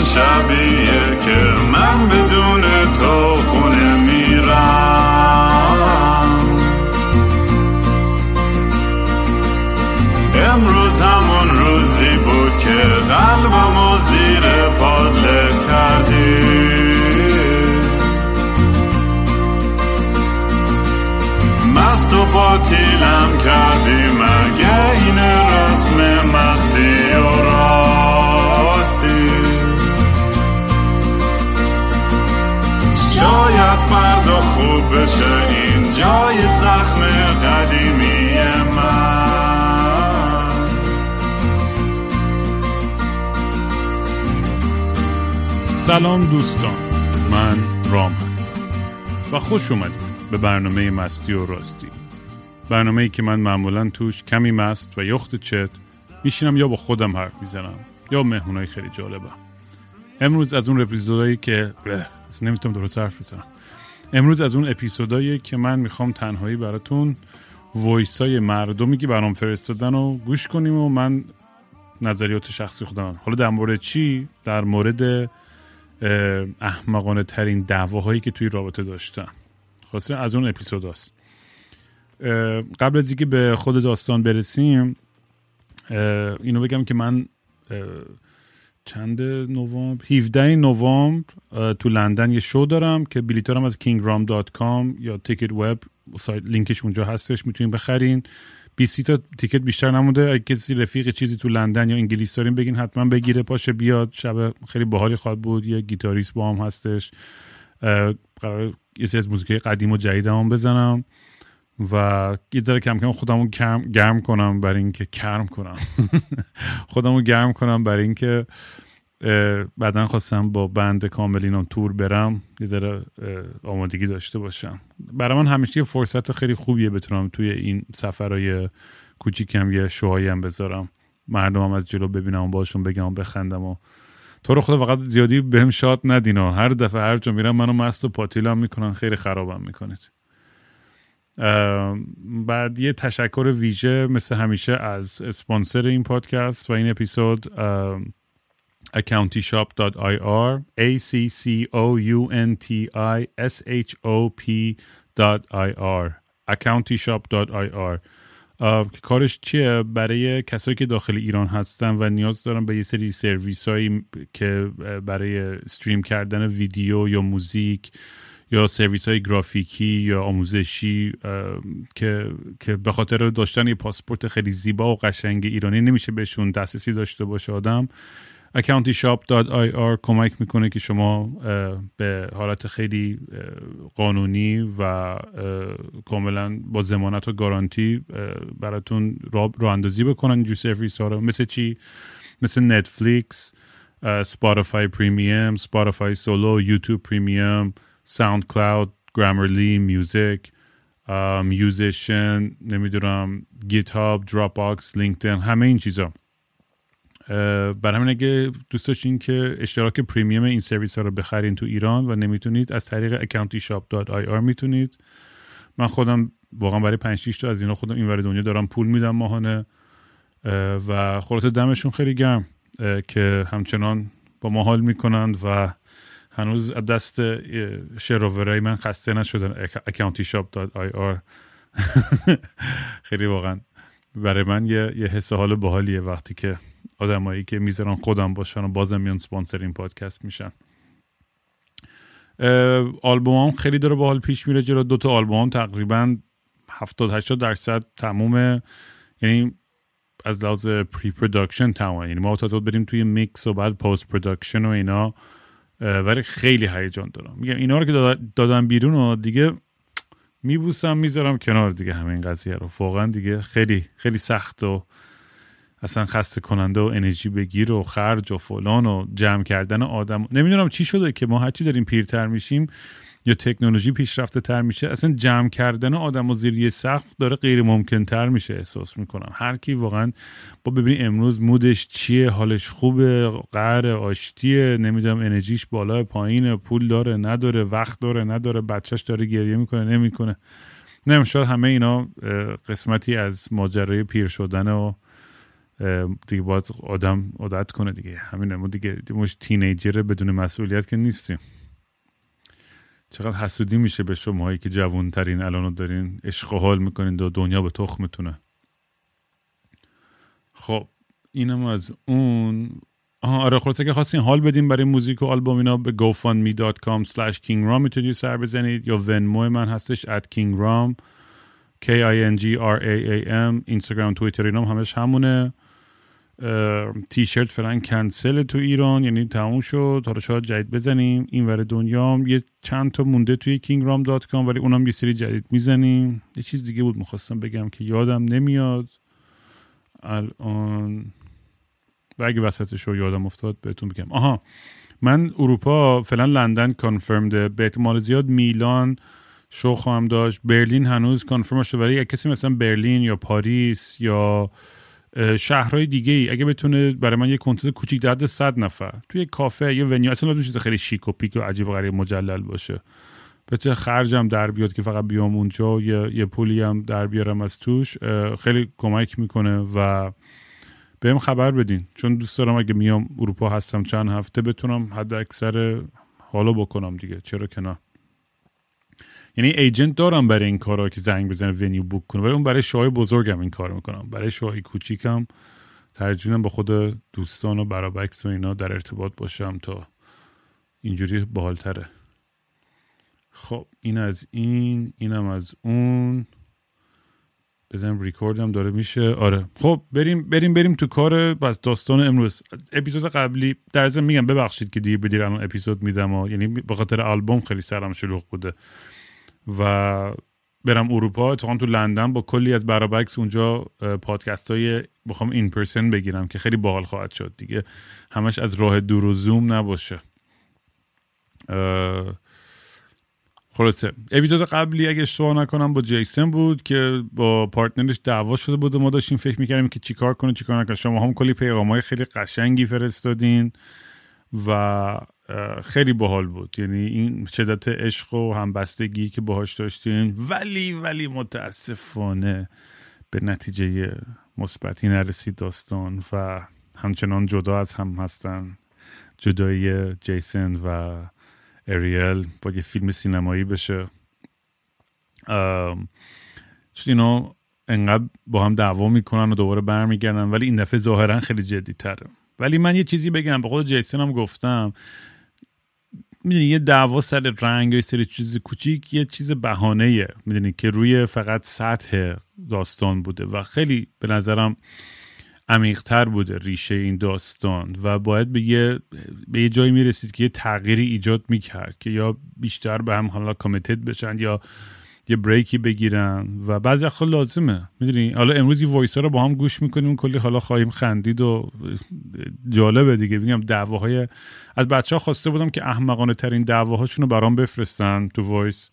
شبیه که من بدون تو بشه این جای زخم قدیمی من. سلام دوستان من رام هستم و خوش اومدید به برنامه مستی و راستی. برنامه ای که من معمولا توش کمی مست و یخت چت میشینم یا با خودم حرف می‌زنم یا مهمونای خیلی جالبم. امروز از اون اپیزودایی که نمی‌تونم درست حرف بزنم. امروز از اون اپیزودایی که من می‌خوام تنهایی براتون وایسای مردمی که برام فرستادن و گوش کنیم و من نظریات شخصی خودم حالا در مورد چی؟ در مورد احمقانه ترین دعواهایی که توی رابطه داشتم. خاصه از اون اپیزود هست. قبل از اینکه به خود داستان برسیم اینو بگم که من چند نوامبر؟ 17 نوامبر تو لندن یه شو دارم که بلیتارم از kingram.com یا تیکت وب سایت لینکش اونجا هستش می‌تونین بخرین. 20 تا تیکت بیشتر نمونده. اگه کسی رفیق چیزی تو لندن یا انگلیس دارین بگین حتما بگیره پاشه بیاد. شب خیلی باحالی خواهد بود. یه گیتاریست با هم هستش. قرار یه سری از موزیک قدیم و جدید هم بزنم و یه ذره کم کم خودمو گرم کنم برای اینکه کرم کنم. خودمو گرم کنم برای اینکه بعدا خواستم با بند کاملینم تور برم. یه ذره آمادگی داشته باشم. برای من همیشه فرصت خیلی خوبیه بتونم توی این سفرهای کوچیکم یه شوهایی هم بذارم. مردمم از جلو ببینم و باشون بگم و بخندم و تو رو خدا فقط زیادی بهم شاد ندین و هر دفعه هر جا میرم منو مست و پاتیلم می‌کنن خیلی خرابم می‌کنید. بعد یه تشکر ویژه مثل همیشه از اسپانسر این پادکست و این اپیزود. accountishop.ir a c c o u n t i s h o p.ir accountishop.ir که کارش چیه؟ برای کسایی که داخل ایران هستن و نیاز دارن به یه سری سرویس هایی که برای استریم کردن ویدیو یا موزیک یا سرویس های گرافیکی یا آموزشی که که به خاطر داشتن یه پاسپورت خیلی زیبا و قشنگ ایرانی نمیشه بهشون دسترسی داشته باشه آدم. accountishop.ir کمک می‌کنه که شما به حالت خیلی قانونی و کاملا با زمانت و گارانتی براتون راه اندازی بکنن اینجور سرویس ها رو. مثل چی؟ مثل نتفلیکس Spotify Premium Spotify Solo YouTube Premium SoundCloud Grammarly Music Musician نمی‌دونم GitHub Dropbox LinkedIn همه این چیزا. برا همین اگه دوست داشتین که اشتراک premium این سرویس ها رو بخرین تو ایران و نمی‌تونید از طریق accountishop.ir می‌تونید. من خودم واقعا برای 5 6 تا از اینا خودم اینا دارم پول میدم ماهانه. و خلاصه دمشون خیلی گرم که همچنان با ما حال می‌کنند و هنوز دست شروورای من خسته نشدن. accountishop.ir خیلی واقعا برای من یه, یه حس حال باحالیه وقتی که آدمایی که می‌ذارن خودم باشن و بازم میان سپانسر این پادکست میشن. آلبوم هم خیلی داره باحال پیش میره جلو. دوتا آلبوم هم تقریبا 70 80 درصد تمومه. یعنی از لحاظ pre-production تمام یعنی ما تازه بریم توی میکس و بعد post-production و اینا. ولی خیلی هیجان دارم. میگم اینا رو که دادم بیرون و دیگه میبوسم می‌ذارم کنار دیگه همین قضیه رو. واقعا دیگه خیلی خیلی سخت و اصلا خسته کننده و انرژی بگیر و خرج و فلان و جمع کردن آدم. نمی‌دونم چی شده که ما هرچی داریم پیرتر میشیم یا تکنولوژی پیشرفته تر میشه اصلا جمع کردن آدم و زیر سقف داره غیر ممکن تر میشه احساس می‌کنم. هر کی واقعا با ببین امروز مودش چیه حالش خوبه قهر آشتیه نمی‌دونم انرژیش بالا پایین پول داره نداره وقت داره نداره بچهش داره گریه می‌کنه نمی‌کنه. نه شاید همه اینا قسمتی از ماجرای پیر شدن و دیگه باید آدم عادت کنه دیگه. همینه. ما دیگه مش تینیجر بدون مسئولیت که نیستیم. چقدر حسودی میشه به شماهایی که جوان ترین الان دارین عشق و حال می‌کنین و دنیا به تخمتونه خب اینم از اون. آره خلاصه که خواستین حال بدین برای موزیک و آلبوم اینا به gofundme.com slash kingram می‌تونید سر بزنید. یا ونمو من هستش at kingram. K i n g r a a m. اینستاگرام توییتر اینام همش همونه. تیشرت فعلا کنسل تو ایران یعنی تموم شد. حالا شاید جدید بزنیم. این ور دنیا یه چند تا مونده توی kingram.com ولی اونم یه سری جدید می‌زنیم. یه چیز دیگه بود می‌خواستم بگم که یادم نمیاد. الان و اگه وسطش رو یادم افتاد بهتون بگم. آها من اروپا فعلا لندن کانفرمده به احتمال زیاد میلان شو خواهم داشت. برلین هنوز کنفرم شده ولی کسی مثلا برلین یا پاریس یا شهرهای دیگه ای اگه بتونه برای من یه کنسرت کوچیک در 100 نفر. توی کافه یه ونیو. اصلا چیز خیلی شیک و پیک و عجیب و غریب مجلل باشه. بتونه خرجم در بیاد که فقط بیام اونجا. یه, یه پولی هم در بیارم از توش. خیلی کمک می‌کنه و بهم خبر بدین. چون دوست دارم اگه میام اروپا هستم چند هفته بتونم حد اکثر حالا بکنم دیگه. چرا که نه. یعنی ایجنت دارم برای این کارا که زنگ بزنه ونیو بوک کنه ولی اون برای شوهای بزرگم این کار می‌کنم. برای شوهای کوچیکم ترجیحاً با خود دوستان و برابکس و اینا در ارتباط باشم تا اینجوری باحالتره. خب این از این اینم از اون. بزنم ریکورد هم داره میشه. آره. خب بریم بریم بریم تو کار بس داستان امروز. اپیزود قبلی در میگم ببخشید که دیر بدیر الان اپیزود میدم و یعنی به خاطر آلبوم خیلی سرم شلوغ بوده. و برم اروپا. اتفاقا تو لندن با کلی از برابکس اونجا پادکست های بخوام این پرسن بگیرم که خیلی باحال خواهد شد دیگه. همش از راه دور و زوم نباشه. خلاصه. اپیزود قبلی اگه اشتباه نکنم با جیسن بود که با پارتنرش دعوا شده بود و ما داشتیم فکر می‌کردیم که چیکار کنه چیکار نکنه. شما هم کلی پیغام های خیلی قشنگی فرستادین و خیلی باحال بود. یعنی این شدت عشق و همبستگی که باهاش داشتین ولی ولی متاسفانه به نتیجه مثبتی نرسید داستان و همچنان جدا از هم هستن جدایی جیسن و اریل. با یه فیلم سینمایی بشه. چون اینا انقدر با هم دعوا می‌کنن و دوباره برمیگردن ولی این دفعه ظاهرا خیلی جدی تره ولی من یه چیزی بگم به خود جیسن هم گفتم می‌دونی یه دعوا سر رنگ یا سری چیز کوچیک یه چیز بهانه می‌دونی که روی فقط سطح داستان بوده و خیلی به نظرم عمیقتر بوده ریشه این داستان و باید به یه, به یه جایی می‌رسید که یه تغییری ایجاد می‌کرد که یا بیشتر به هم حالا committed بشن یا یه break ی بگیرن و بعضی وقتا لازمه. می‌دونی؟ حالا امروز این voice رو با هم گوش می‌کنیم کلی حالا خواهیم خندید و جالبه دیگه. میگم دعواهای از بچه ها خواسته بودم که احمقانه ترین دعواهاشون رو برام بفرستن تو voice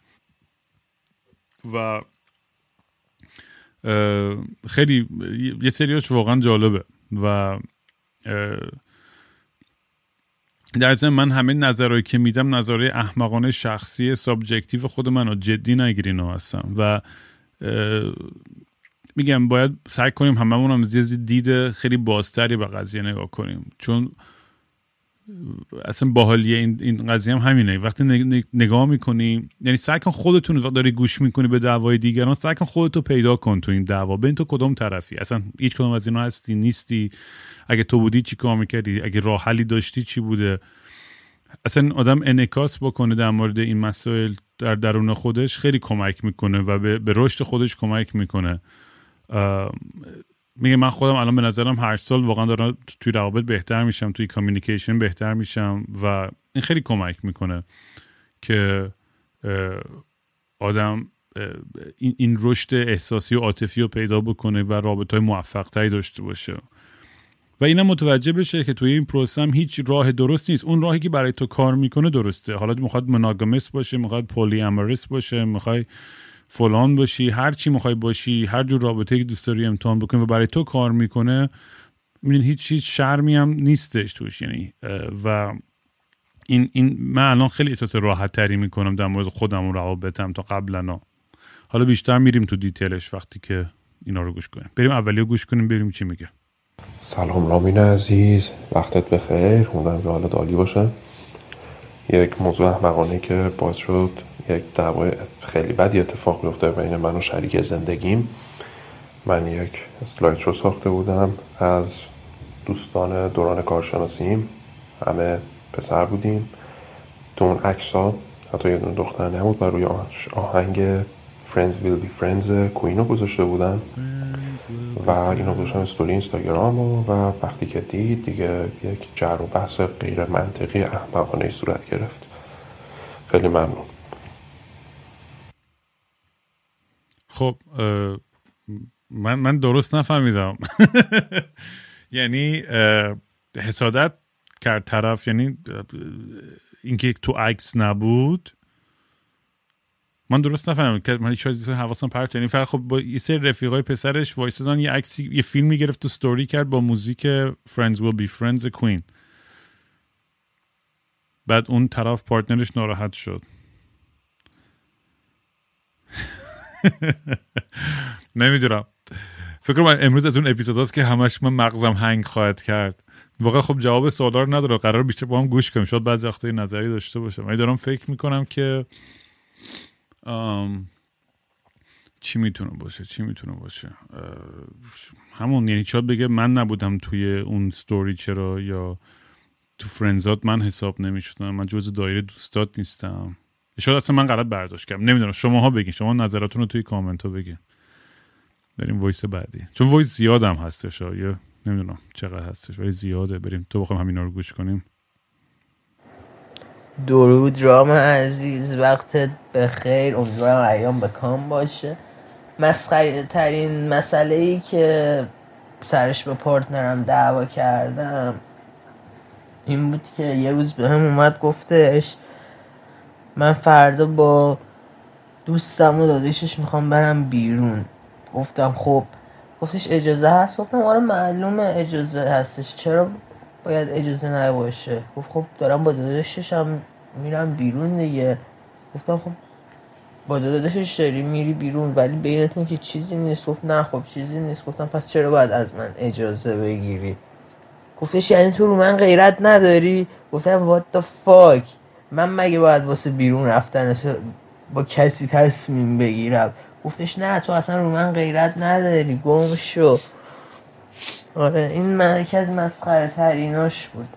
و خیلی یه سریاش واقعا جالبه. و در ضمن من همه نظرهایی که میدم نظرهای احمقانه شخصی subjective خود من جدی نگیرین هستم. و میگم باید سعی کنیم هممون هم دید خیلی بازتری به قضیه نگاه کنیم. چون اصلا باحالیه این, این قضیه هم همینه. وقتی نگاه می‌کنی یعنی سعی کن خودتون وقتی داری گوش می‌کنی به دعوای دیگران سعی کن خودتو پیدا کن تو این دعوا. ببین تو کدوم طرفی. اصلا هیچ کدوم از اینا هستی نیستی. اگه تو بودی چی کار می‌کردی؟ اگه راه حلی داشتی چی بوده؟ اصلا آدم انکاس بکنه در مورد این مسائل در درون خودش خیلی کمک می‌کنه و به, به رشد خودش کمک می‌کنه. میگه من خودم الان به نظرم هر سال واقعا دارم توی روابط بهتر میشم توی کامیونیکیشن بهتر میشم و این خیلی کمک می‌کنه که آدم این, رشد احساسی و عاطفی رو پیدا بکنه و رابطه های موفق داشته باشه. و اینم متوجه بشه که توی این پروسه هم هیچ راه درست نیست. اون راهی که برای تو کار می‌کنه درسته. حالا می‌خواد مناگمس باشه می‌خواد پولی امرس باشه می‌خوای فلان باشی هر چی می‌خوای باشی هر جور رابطه که دوست داری امتحان بکنی و برای تو کار می‌کنه می‌دونی هیچ هیچ شرمی هم نیستش توش. یعنی و این, این من الان خیلی احساس راحت تری می‌کنم در مورد خودم و روابطم تا قبلا. حالا بیشتر میریم تو دیتیلش وقتی که اینا رو گوش کنیم. بریم اولی گوش کنیم بریم چی میگه. سلام رامین عزیز وقتت بخیر امیدوارم که حالت عالی باشه. یک موضوع احمقانه که باعث شد یک دعوای خیلی بدی اتفاق بیفته بین من و شریک زندگیم. من یک اسلاید رو ساخته بودم از دوستان دوران کارشناسیم. همه پسر بودیم. تو اون عکس حتی یه دونه دختر نبود و روی آهنگ Friends Will Be Friends کوینو گذاشته بودن. و اینو گذاشتم استوری اینستاگرام و, و وقتی که دید دیگه یک جر و بحث غیر منطقی احمقانه صورت گرفت. خیلی ممنون. خب من من درست نفهمیدم. یعنی حسادت کرد طرف یعنی اینکه تو عکس نبود. من درست نفهمیدم که من شاید حواسم پرت یعنی فقط خب با یه سری رفیقای پسرش وایسادن یه عکسی یه فیلمی گرفت تو ستوری کرد با موزیک Friends Will Be Friends Queen. بعد اون طرف پارتنرش ناراحت شد. نمی‌دونم. فکر کنم امروز از اون اپیزود هاست که همش من مغزم هنگ خواهد کرد. واقعا خب جواب سوالا رو نداره. قرار بیشتر با هم گوش کنیم. شاید بعضی وقتا نظری داشته باشه من دارم فکر می‌کنم که چی می‌تونه باشه؟ چی می‌تونه باشه؟ همون یعنی شاید بگه من نبودم توی اون ستوری چرا یا تو فرنزات من حساب نمی‌شدم من جز دایره دوستات نیستم. شاید اصلا من غلط برداشت کردم. نمی‌دونم شماها بگین. شما نظراتون رو توی کامنت ها بگین. بریم voice بعدی. چون voice زیادم هستش یا نمی‌دونم چقدر هستش ولی زیاده. بریم تو بخوایم همینا رو گوش کنیم. درود رام عزیز وقتت بخیر. امیدوارم ایام بکام باشه. مسخره ترین مسئله ای که سرش با partner م دعوا کردم این بود که یه روز بهم اومد گفتش من فردا با دوستم و دادشش می‌خوام برم بیرون. گفتم خب. گفتش اجازه هست؟ گفتم آره معلومه اجازه هستش. چرا باید اجازه نباشه. گفت خب دارم با داداشش هم میرم بیرون دیگه. گفتم خب با داداشش داری میری بیرون ولی بینتون که چیزی نیست. گفت نه خب چیزی نیست. گفتم پس چرا باید از من اجازه بگیری؟ گفتش یعنی تو رو من غیرت نداری؟ گفتم what the fuck من مگه باید واسه بیرون رفتن با کسی تصمیم بگیرم؟ گفتش نه تو اصلا رو من غیرت نداری. گم شو. آره این از مسخره تریناش بود.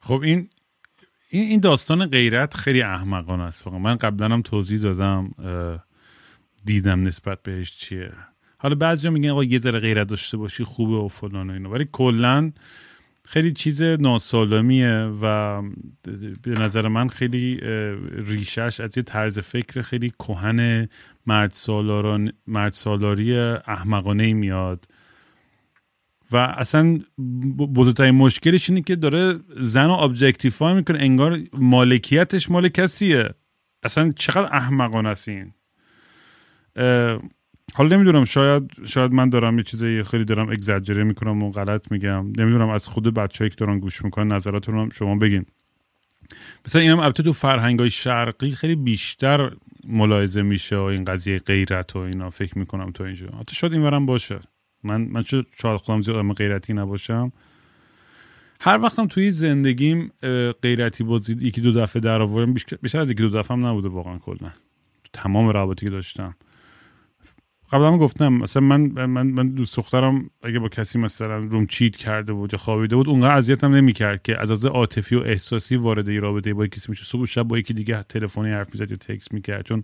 خب این این داستان غیرت خیلی احمقانه است. من قبلا هم توضیح دادم دیدم نسبت بهش چیه. حالا بعضی میگن آقا یه ذره غیرت داشته باشی خوبه و فلان و اینو ولی کلا خیلی چیز ناسالمیه و به نظر من خیلی ریشش از یه طرز فکر خیلی کهن مرد, مرد سالاری احمقانه میاد. و اصلا بزرگترین مشکلش اینه که داره زن رو objectify می‌کنه انگار مالکیتش مال کسیه. اصلا چقدر احمقانه است این. حالا نمی‌دونم شاید شاید من دارم یه چیزایی خیلی دارم اگزاجره می‌کنم و غلط میگم. نمی‌دونم از خود بچه‌هایی که دارن گوش می‌کنن نظراتون رو شما بگین. مثلا اینم البته تو فرهنگ های شرقی خیلی بیشتر ملاحظه میشه و این قضیه غیرت و اینا فکر می‌کنم تو اینجا. حتی شاید این باشه. من من شاید خودم زیاد آدم غیرتی نباشم. هر وقتم توی زندگیم غیرتی بازید یکی دو دفعه در آوردم بیشتر از یکی دو دفعه هم نبوده واقعا کلا. تمام روابطی که داشتم. قبلا هم گفتم مثلا من من من دوست دخترم اگه با کسی مثلا روم چیت کرده بود یا خوابیده بود اونقدر اذیتم نمی‌کرد که از از عاطفی و احساسی وارد رابطه با کسی میشه. صبح شب با یکی دیگه تلفنی حرف می‌زد یا تکس می‌کرد چون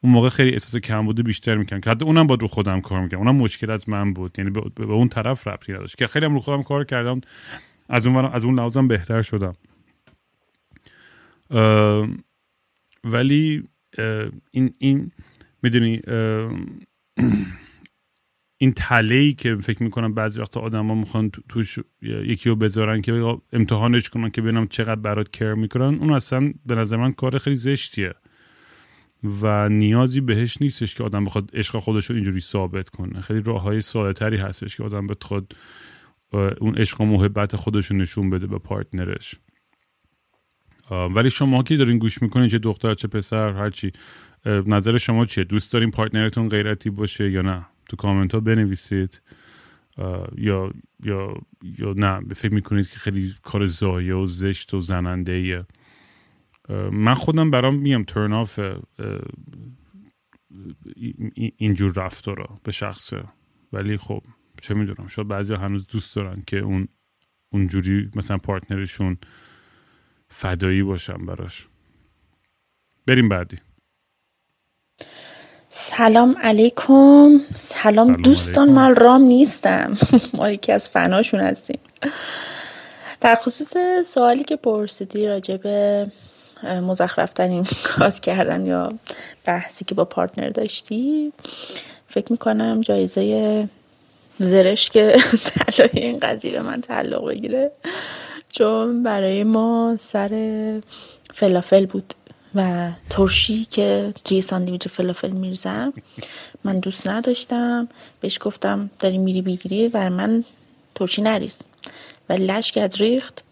اون موقع خیلی احساس کم بوده بیشتر می‌کنم که حتی اونم با رو خودم کار می‌کنم اونم مشکل از من بود. یعنی به, اون طرف ربطی نداشت. که خیلی هم رو خودم کار کردم. از اون از اون لحاظم بهتر شدم. ولی این این می‌دونی این تله ای که فکر می‌کنم بعضی وقتا آدما می‌خوان توش یکی رو بذارن که امتحانش کنن که ببینم چقدر برات کر می‌کنن اون اصلا به نظر من کار خیلی زشتیه. و نیازی بهش نیستش که آدم بخواد عشق خودش رو اینجوری ثابت کنه. خیلی راه های ساده هستش که آدم بخواد اون عشق و محبت خودش رو نشون بده به پارتنرش. ولی شما که دارین گوش می‌کنین چه دختر چه پسر هرچی نظر شما چیه؟ دوست دارین پارتنرتون غیرتی باشه یا نه؟ تو کامنت ها بنویسید یا یا یا نه؟ فکر می‌کنید که خیلی کار زایه و زشت و زننده ایه من خودم برام main turn off اینجور رفتارا به شخصه. ولی خب چه می‌دونم شاید بعضی هنوز دوست دارن که اون اونجوری مثلا partner شون فدایی باشن براش. بریم بعدی. سلام علیکم. سلام, دوستان من رام نیستم. ما یکی از فناشون هستیم. در خصوص سوالی که پرسیدی راجع به مزخرف کات کردن یا بحثی که با partner داشتی فکر می‌کنم جایزه زرشک طلای این قضیه به من تعلق بگیره. چون برای ما سر فلافل بود. و ترشی که توی ساندویچ فلافل می‌ریزن من دوست نداشتم. بهش گفتم داری میری بگیری؟ و من ترشی نریز. و لش کرد ریخت.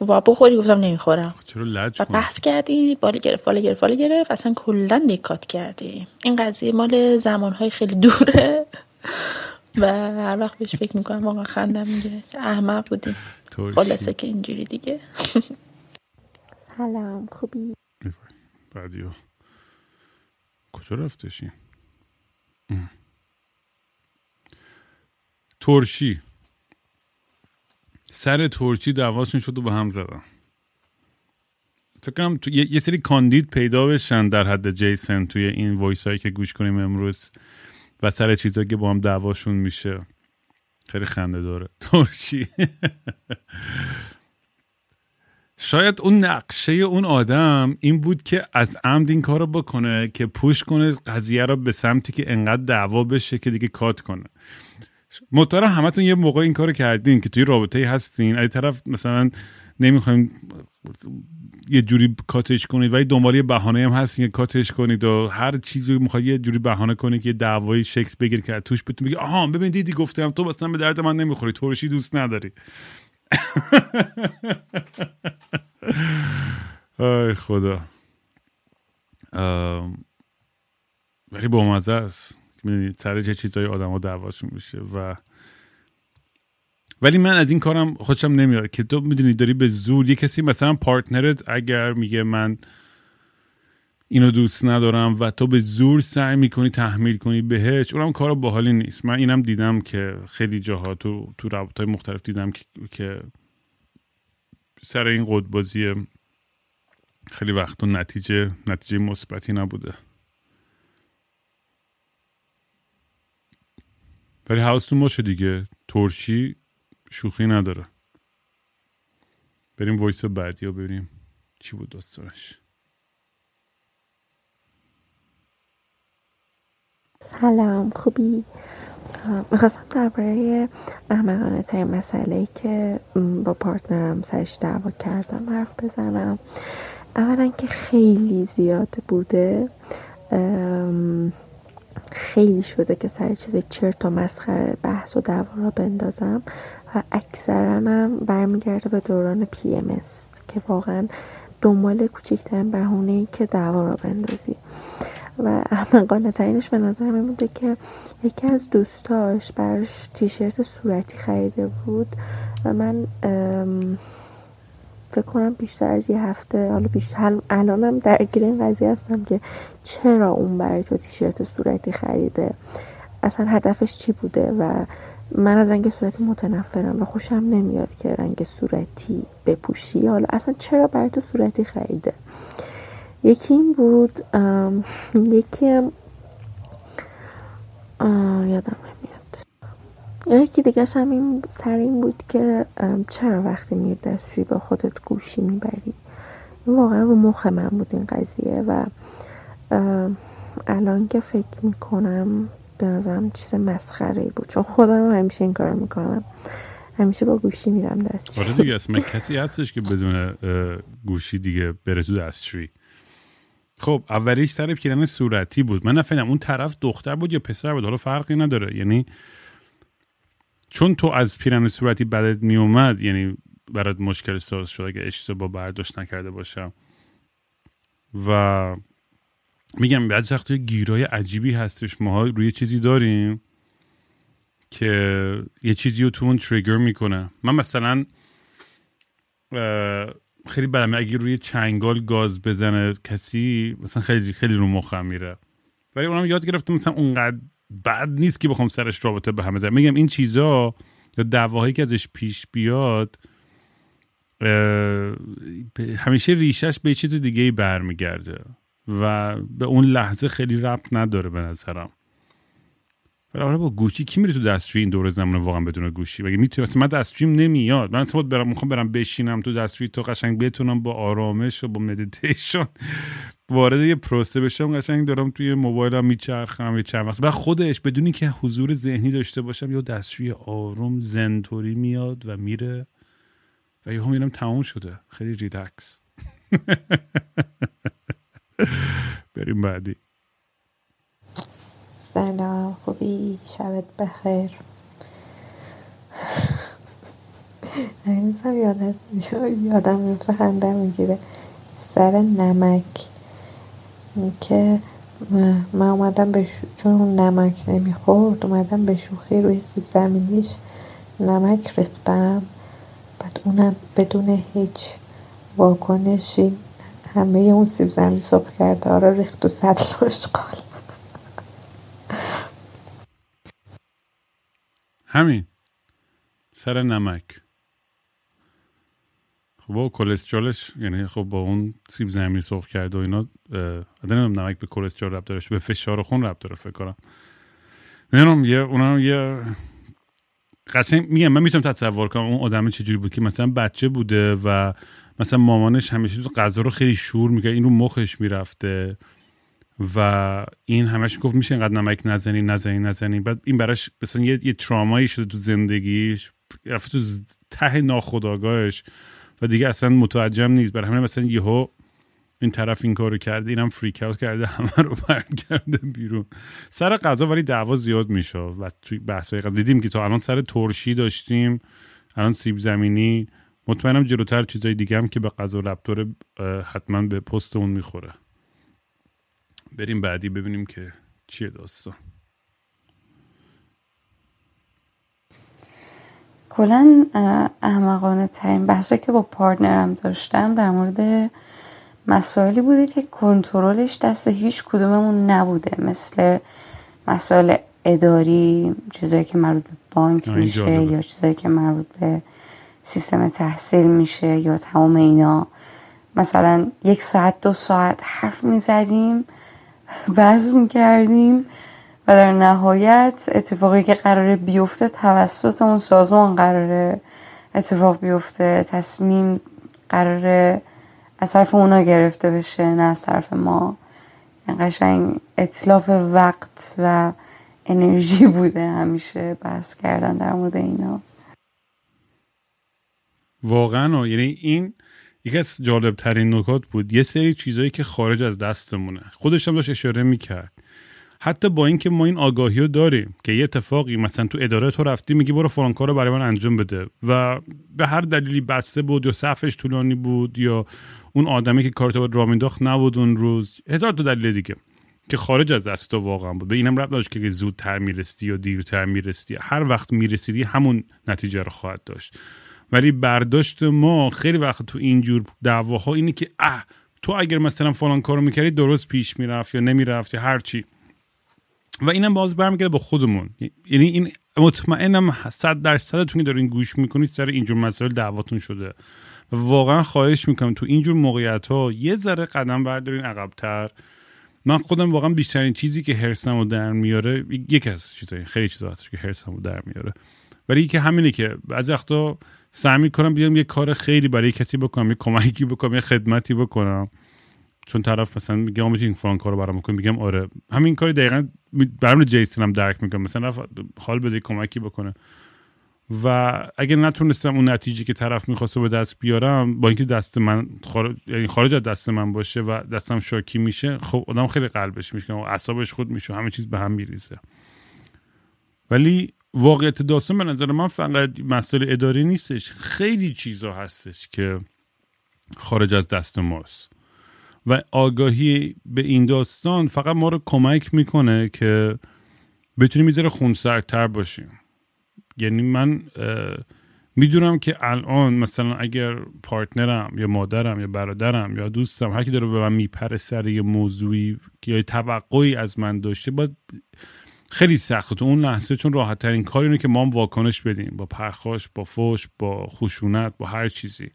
و با بخوری گفتم نمی‌خورم. چرا لج و بحث کردی بالا گرفت بالا گرفت بالا گرفت. اصلا کلا دیکات کردی. این قضیه مال زمانهای خیلی دوره. و هر وقت بهش فکر می‌کنم واقعا خندم می‌گیره احمق بودی. خلاصه که اینجوری دیگه. سلام خوبی؟ بعدی کجا رفتشی؟ ترشی. سر ترچی دواشون شد و به هم زدن. فکر کنم تو یه،, سری کاندید پیدا بشن در حد جیسن توی این وایس هایی که گوش کنیم امروز و سر چیزهایی که با هم دعواشون میشه. خیلی خنده داره. ترچی شاید اون نقشه اون آدم این بود که از عمد این کار رو بکنه که پوش کنه قضیه رو به سمتی که انقدر دعوا بشه که دیگه کات کنه. همه همتون یه موقع این کار کردین که توی رابطه هستین. از طرف مثلا نمی‌خوایم یه جوری کاتش کنید ولی دنبال یه بهانه هم هستین که کاتش کنید و هر چیزی می‌خواد یه جوری بهانه کنید که یه دعوایی شکل بگیر که توش بتون بگی آها ببین دیدی گفتم تو مثلا به درد من نمی‌خوری تورشی دوست نداری؟ ای خدا. ولی با مزه است. می‌دونید سر چه چیزای ها دعواشون میشه و ولی من از این کارم خودشم نمیاد که تو می‌دونی داری به زور یه کسی مثلا پارتنرت اگر میگه من اینو دوست ندارم و تو به زور سعی می‌کنی تحمیل کنی بهش. اونم کار باحالی نیست. من اینم دیدم که خیلی جاها تو تو رابط مختلف دیدم که, که سر این قدبازی خیلی وقت نتیجه نتیجه مثبتی نبوده. ولی حواستون باشه دیگه. ترشی شوخی نداره. بریم وایس بعدی رو بریم. چی بود داستانش؟ سلام خوبی؟ می‌خواستم درباره احمقانه ترین مسئله که با partner م سرش دعوا کردم حرف بزنم. اولا که خیلی زیاد بوده خیلی شده که سر چیز چرت و مسخره بحث و دعوا را بندازم و اکثرا هم برمیگرده به دوران PMS که واقعا دنبال کوچکترین بهونه ای که دعوا را بندازی. و احمقانه ترینش به نظرم این بوده که یکی از دوستاش براش تیشرت صورتی خریده بود و من فکر کنم بیشتر از یه هفته حالا بیشتر الانم درگیر این قضیه هستم که چرا اون برای تو تیشرت صورتی خریده؟ اصلا هدفش چی بوده؟ و من از رنگ صورتی متنفرم و خوشم نمیاد که رنگ صورتی بپوشی. حالا اصلا چرا برای تو صورتی خریده؟ یکی این بود یکی هم یادم یکی دیگه هم این سر این بود که چرا وقتی میری دستشوی با خودت گوشی می‌بری؟ این واقعا رو مخ من بود این قضیه و الان که فکر می‌کنم به نظرم چیز مسخره ای بود چون خودم همیشه این کار می‌کنم. همیشه با گوشی میرم دستشوی آره دیگه اصلا کسی هستش که بدون گوشی دیگه بره تو دستشوی خب اولیش سر پیرن صورتی بود. من نفهمیدم اون طرف دختر بود یا پسر بود حالا فرقی نداره. یعنی چون تو از پیرن صورتی بدت میومد یعنی برات مشکل ساز شد اگه اشتباه برداشت نکرده باشم. و میگم بعضی وقت گیرای عجیبی هستش. ماها روی چیزی داریم که یه چیزی رو تو اون تریگر می‌کنه. من مثلا خیلی برم. اگه روی چنگال گاز بزنه کسی مثلا خیلی خیلی رو مخم میره. ولی اونم یاد گرفتم مثلا اونقدر بد نیست که بخوام سرش رابطه بهم بزنم میگم این چیزا یا دعواهایی که ازش پیش بیاد همیشه ریشش به چیز دیگه ای برمیگرده و به اون لحظه خیلی ربط نداره به نظرم. آره با گوشی کی میره تو دستشویی این دوره زمان واقعا بدون گوشی؟ مگه می‌تونی؟ مثلا من نمیاد. من اصلا برم می‌خوام برم بشینم تو دستشویی تو قشنگ بتونم با آرامش و با مدیتیشن وارد یه پروسه بشم. قشنگ دارم توی موبایلم میچرخم یه چند وقت. و خودش بدونی که حضور ذهنی داشته باشم یا دستشوی آروم زنطوری میاد و میره و یهو میرم تموم شده. خیلی ریلکس. بریم بعدی. سلام خوبی؟ شبت بخیر. هنوزم یادم یادم میفته خنده می‌گیره. سر نمک. که من اومدم به چون اون نمک نمی‌خورد اومدم به شوخی روی سیب زمینیش نمک ریختم. بعد اونم بدون هیچ واکنشی همه اون سیب زمینی صبح کرده. آره ریخت و صد قال همین. سر نمک. خب با کلسترولش یعنی خب با اون سیب زمینی سرخ کرده و اینا نمی‌دونم نمک به کلسترول ربط داره به فشار خون ربط داره فکر کنم. نمی‌دونم یه اونم یه قشنگ میگم من می‌تونم تصور کنم اون آدم چجوری بود که مثلا بچه بوده و مثلا مامانش همیشه غذا رو خیلی شور میگه این رو مخش می‌رفته. و این همش گفت میشه اینقدر نمک نزنی نزنی نزنی. بعد این براش مثلا یه, یه ترامایی شده تو زندگیش رفت تو ته ناخداگاهش و دیگه اصلا متوجهم نیست. برای همین مثلا یهو این طرف این کارو کرده اینم فریک اوت کرده همه رو کرده بیرون. سر غذا ولی دعوا زیاد میشه و توی بحثای دیدیم که تا الان سر ترشی داشتیم الان سیب زمینی. مطمئنم جلوتر چیزای دیگه هم که به غذا ربط حتما به پست اون می‌خوره. بریم بعدی ببینیم که چیه داستان. کلا احمقانه ترین بحثی که با پارتنرم داشتم در مورد مسائلی بوده که کنترلش دست هیچ کدوممون نبوده. مثل مسائل اداری چیزایی که مربوط به بانک میشه یا چیزایی که مربوط به سیستم تحصیل میشه یا تمام اینا. مثلا یک ساعت دو ساعت حرف می‌زدیم. بحث می‌کردیم و در نهایت اتفاقی که قراره بیفته توسط اون سازمان قراره اتفاق بیفته تصمیم قراره از طرف اونا گرفته بشه نه از طرف ما. قشنگ اطلاف وقت و انرژی بوده همیشه بحث کردن در مورد اینا. واقعا یعنی این یکی از جالب ترین نکات بود یه سری چیزهایی که خارج از دستمونه. خودش هم داشت اشاره می‌کرد. حتی با اینکه ما این آگاهی رو داریم که یه اتفاقی مثلا تو اداره تو رفتی میگی برو فلان رو برای من انجام بده و به هر دلیلی بسته بود یا صفش طولانی بود یا اون آدمی که کارت باید را مینداخت نبود اون روز. هزار تا دلیل دیگه که خارج از دست تو واقعا بود. به اینم ربط داشت که زودتر می‌رسیدی یا دیرتر می‌رسیدی هر وقت می‌رسیدی همون نتیجه رو خواهد داشت. ولی برداشت ما خیلی وقت تو اینجور دعواها اینه که اه تو اگر مثلا فلان کارو می‌کردی درست پیش می‌رفت یا نمی‌رفت یا هر چی. و اینم باز برمیگرده با خودمون. یعنی این مطمئنم صد درصدتون که دارین گوش می‌کنید سر اینجور مسائل دعواتون شده. و واقعا خواهش می‌کنم تو اینجور موقعیت ها یه ذره قدم بردارین عقبتر. من خودم واقعا بیشترین چیزی که هرسم رو در میاره یکی از چیزایی خیلی چیزا هست که هرسم رو در میاره. ولی که همینه که بعضی وقتا سعی می‌کنم بیام یه کار خیلی برای کسی بکنم یه کمکی بکنم یه خدمتی بکنم. چون طرف مثلا میگه می‌تونی فلان کارو برام بکنی؟ میگم آره. همین کاری دقیقا برام جیسون هم درک می‌کنم. مثلا حال بده کمکی بکنه. و اگه نتونستم اون نتیجه که طرف می‌خواسته به دست بیارم با اینکه دست من خارج, یعنی خارج از دست من باشه و دستم شاکی میشه خب آدم خیلی قلبش میشه و اعصابش خود میشه همه چیز به هم میریزه. ولی واقعیت داستان به نظر من فقط مسئله اداری نیستش خیلی چیزا هستش که خارج از دست ماست. و آگاهی به این داستان فقط ما رو کمک می‌کنه که بتونیم می‌ذاره خونسردتر باشیم. یعنی من می‌دونم که الان مثلا اگر پارتنرم یا مادرم یا برادرم یا دوستم هر کی داره به من میپره سر یه موضوعی یا توقعی از من داشته باید خیلی سخت. اون لحظه چون راحت ترین کاری اینه که ما هم واکنش بدیم. با پرخاش با فوش با خشونت با هر چیزی.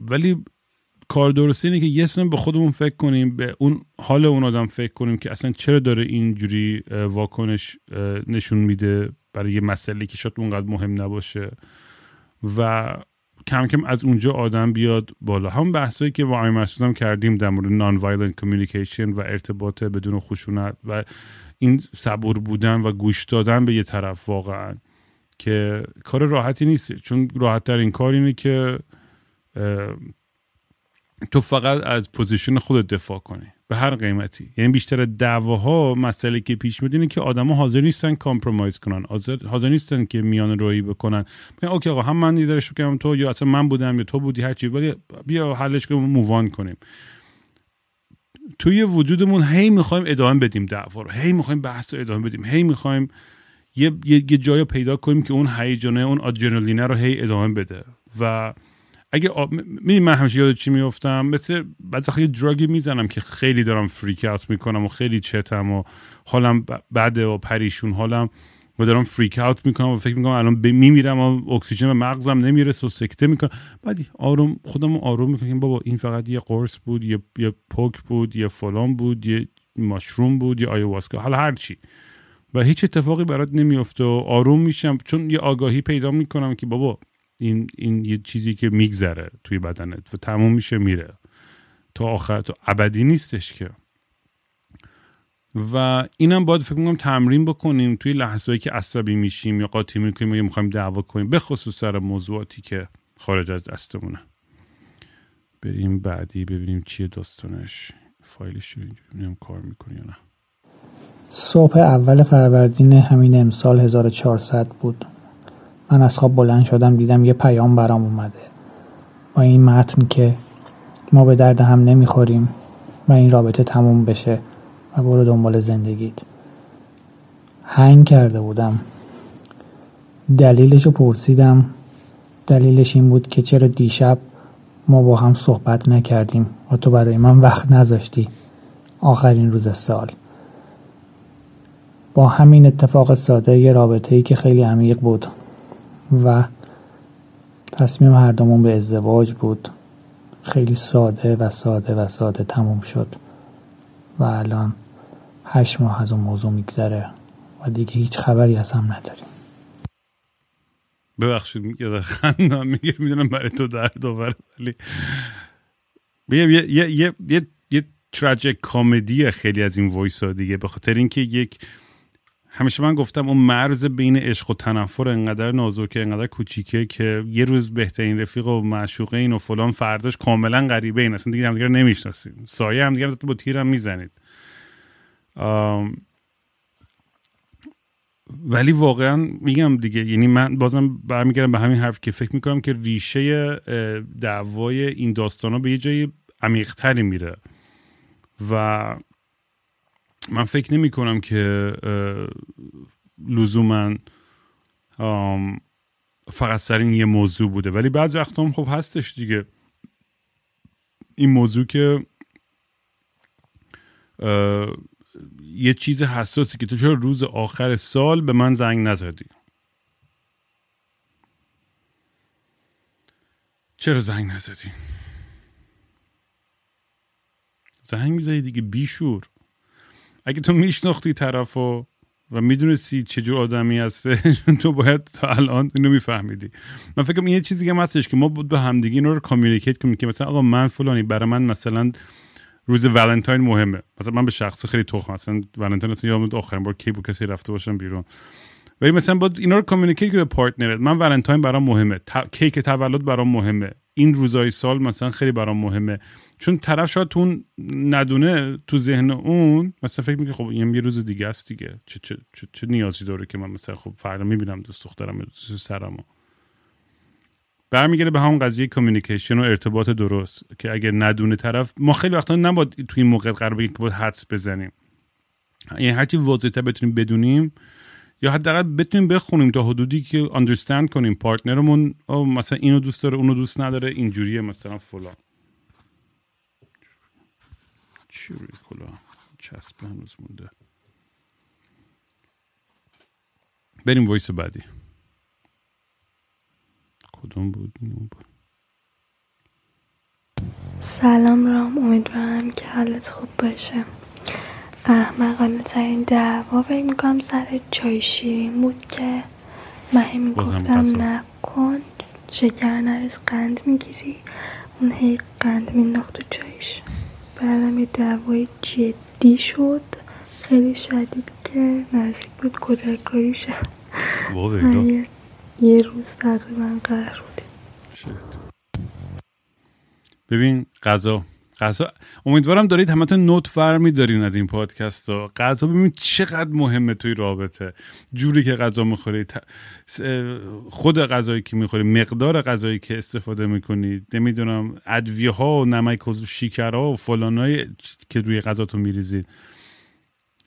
ولی کار درستی اینه که یه به خودمون فکر کنیم به اون حال اون آدم فکر کنیم که اصلا چرا داره اینجوری واکنش نشون میده برای یه مسئله که شاید اونقدر مهم نباشه. و کم کم از اونجا آدم بیاد بالا. هم بحثایی که با آی کردیم در مورد nonviolent communication و ارتباط بدون خشونت و این صبور بودن و گوش دادن به یه طرف واقعا که کار راحتی نیست. چون راحت ترین کار اینه که تو فقط از position خودت دفاع کنی به هر قیمتی. یعنی بیشتر دعواها مسئله که پیش میاد اینه که آدما حاضر نیستن compromise کنن. حاضر, نیستن که میان روی بکنن. میگن okay آقا هم من دیدارش بکنم تو یا اصلا من بودم یا تو بودی هر چی ولی بیا حلش کنیم مووان کنیم. توی وجودمون هی می‌خوایم ادامه بدیم دعوا رو هی می‌خوایم بحث رو ادامه بدیم هی می‌خوایم یه یه, یه پیدا کنیم که اون هیجانه اون آدرنالینه رو هی ادامه بده. و اگه آب... می من همیشه یاد چی میفتم مثل بعضی یه دراگی می‌زنم که خیلی دارم فریک اوت می‌کنم و خیلی چتم و حالم بده و پریشون حالم و دارم فریک اوت می‌کنم و فکر می‌کنم الان میمیرم و اکسیژن به مغزم نمی‌رسه و سکته می‌کنم. بعد آروم خودم آروم می‌کنم. بابا این فقط یه قرص بود یه, یه پوک بود یه فلان بود یه ماشروم بود یه آیواسکا حالا هر چی. و هیچ اتفاقی برات نمیفته و آروم میشم چون یه آگاهی پیدا می‌کنم که بابا این این یه چیزی که میگذره توی بدنت و تموم میشه میره. تا آخر تو ابدی نیستش که. و اینم باید فکر می‌کنم تمرین بکنیم توی لحظه که عصبی میشیم یا قاطی می‌کنیم یا می‌خوایم دعوا کنیم به خصوص سر موضوعاتی که خارج از دستمونه. بریم بعدی ببینیم چیه داستانش. فایلش رو اینجوری کار می‌کنه یا نه. صبح اول فروردین همین امسال 1400 بود. من از خواب بلند شدم دیدم یه پیام برام اومده. با این متن که ما به درد هم نمی‌خوریم و این رابطه تموم بشه. و برو دنبال زندگیت. هنگ کرده بودم. دلیلش رو پرسیدم. دلیلش این بود که چرا دیشب ما با هم صحبت نکردیم و تو برای من وقت نذاشتی. آخرین روز سال. با همین اتفاق ساده یه رابطه ای که خیلی عمیق بود و تصمیم هر دومون به ازدواج بود. خیلی ساده و ساده و ساده تموم شد. و الان هشت ماه از اون موضوع میگذره و دیگه هیچ خبری از هم نداریم. ببخشید یاد خندم. میگه می‌دونم برای تو درد آور ولی یه یه یه یه یه, tragic comedy خیلی از این voice ها دیگه. به خاطر اینکه یک همیشه من گفتم اون مرز بین عشق و تنفر انقدر نازکه انقدر کوچیکه که یه روز بهترین رفیق و معشوقه این و فلان فرداش کاملا غریبه این. اصلا دیگه همدیگه نمی‌شناسید سایه همدیگه رو با تیرم می‌زنید. ولی واقعا میگم دیگه یعنی من بازم برمیگردم به همین حرف که فکر می‌کنم که ریشه دعوای این داستان ها به یه جای عمیقتری میره. و من فکر نمی کنم که لزوما فقط سر این یه موضوع بوده. ولی بعض وقت هم خب هستش دیگه. این موضوع که یه چیز حساسی که تو چرا روز آخر سال به من زنگ نزدی؟ چرا زنگ نزدی؟ زنگ می‌زدی دیگه بیشور. اگه تو میشناختی طرف و و می‌دونستی چجور آدمی هسته تو باید تا الان اینو میفهمیدی. من فکرم این یه چیزی هم هستش که ما به همدیگه اینو رو کامیونیکیت کنیم که مثلا آقا من فلانی برای من مثلا روز ولنتاین مهمه. مثلا من به شخصه خیلی تخمم مثلا ولنتاین اصلا یادم آخرین بار کی بود کسی رفته باشم بیرون. ولی مثلا باید اینا رو communicate کنه partner ت من ولنتاین برام مهمه. کیک تولد برام مهمه. این روزای سال مثلا خیلی برام مهمه. چون طرف شاید تو ندونه تو ذهن اون مثلا فکر می‌کنه خب این یه روز دیگه است دیگه. چه, چه, چه, چه نیازی داره که من مثلا خب فردا می‌بینم دوست دخترم دوست سرمو برمیگرده به همون قضیه communication و ارتباط درست که اگر ندونه طرف ما خیلی وقتا نباید تو این موقع قرار بگیم که باید حدس بزنیم. یعنی هرچی واضحتر بتونیم بدونیم یا حداقل بتونیم بخونیم تا حدودی که understand کنیم partner مون مثلا اینو دوست داره اونو دوست نداره اینجوریه مثلا فلان. کلا؟ چسب هنوز مونده. بریم وایس بعدی. کدوم بود؟ بود. سلام رام امیدوارم که حالت خوب باشه. احمقانه ترین دعوا فکر می‌کنم سر چای شیرین بود که من می‌گفتم نکن شکر نرس قند می‌گیری. اون هی قند مینداخت تو چایش. بعدم یه دعوای جدی شد. خیلی شدید که نزدیک بود کدرکاری شد یه, یه روز تقریبا قهر بودیم ببین غذا. غذا. امیدوارم دارید همتون نوت فرمی دارین از این پادکست ها غذا ببین چقدر مهمه توی رابطه. جوری که غذا می‌خوری خود غذایی که می‌خوری مقدار غذایی که استفاده می‌کنید نمی‌دونم ادویه ها و نمک و شیکرها و فلانای که روی غذاتون میریزید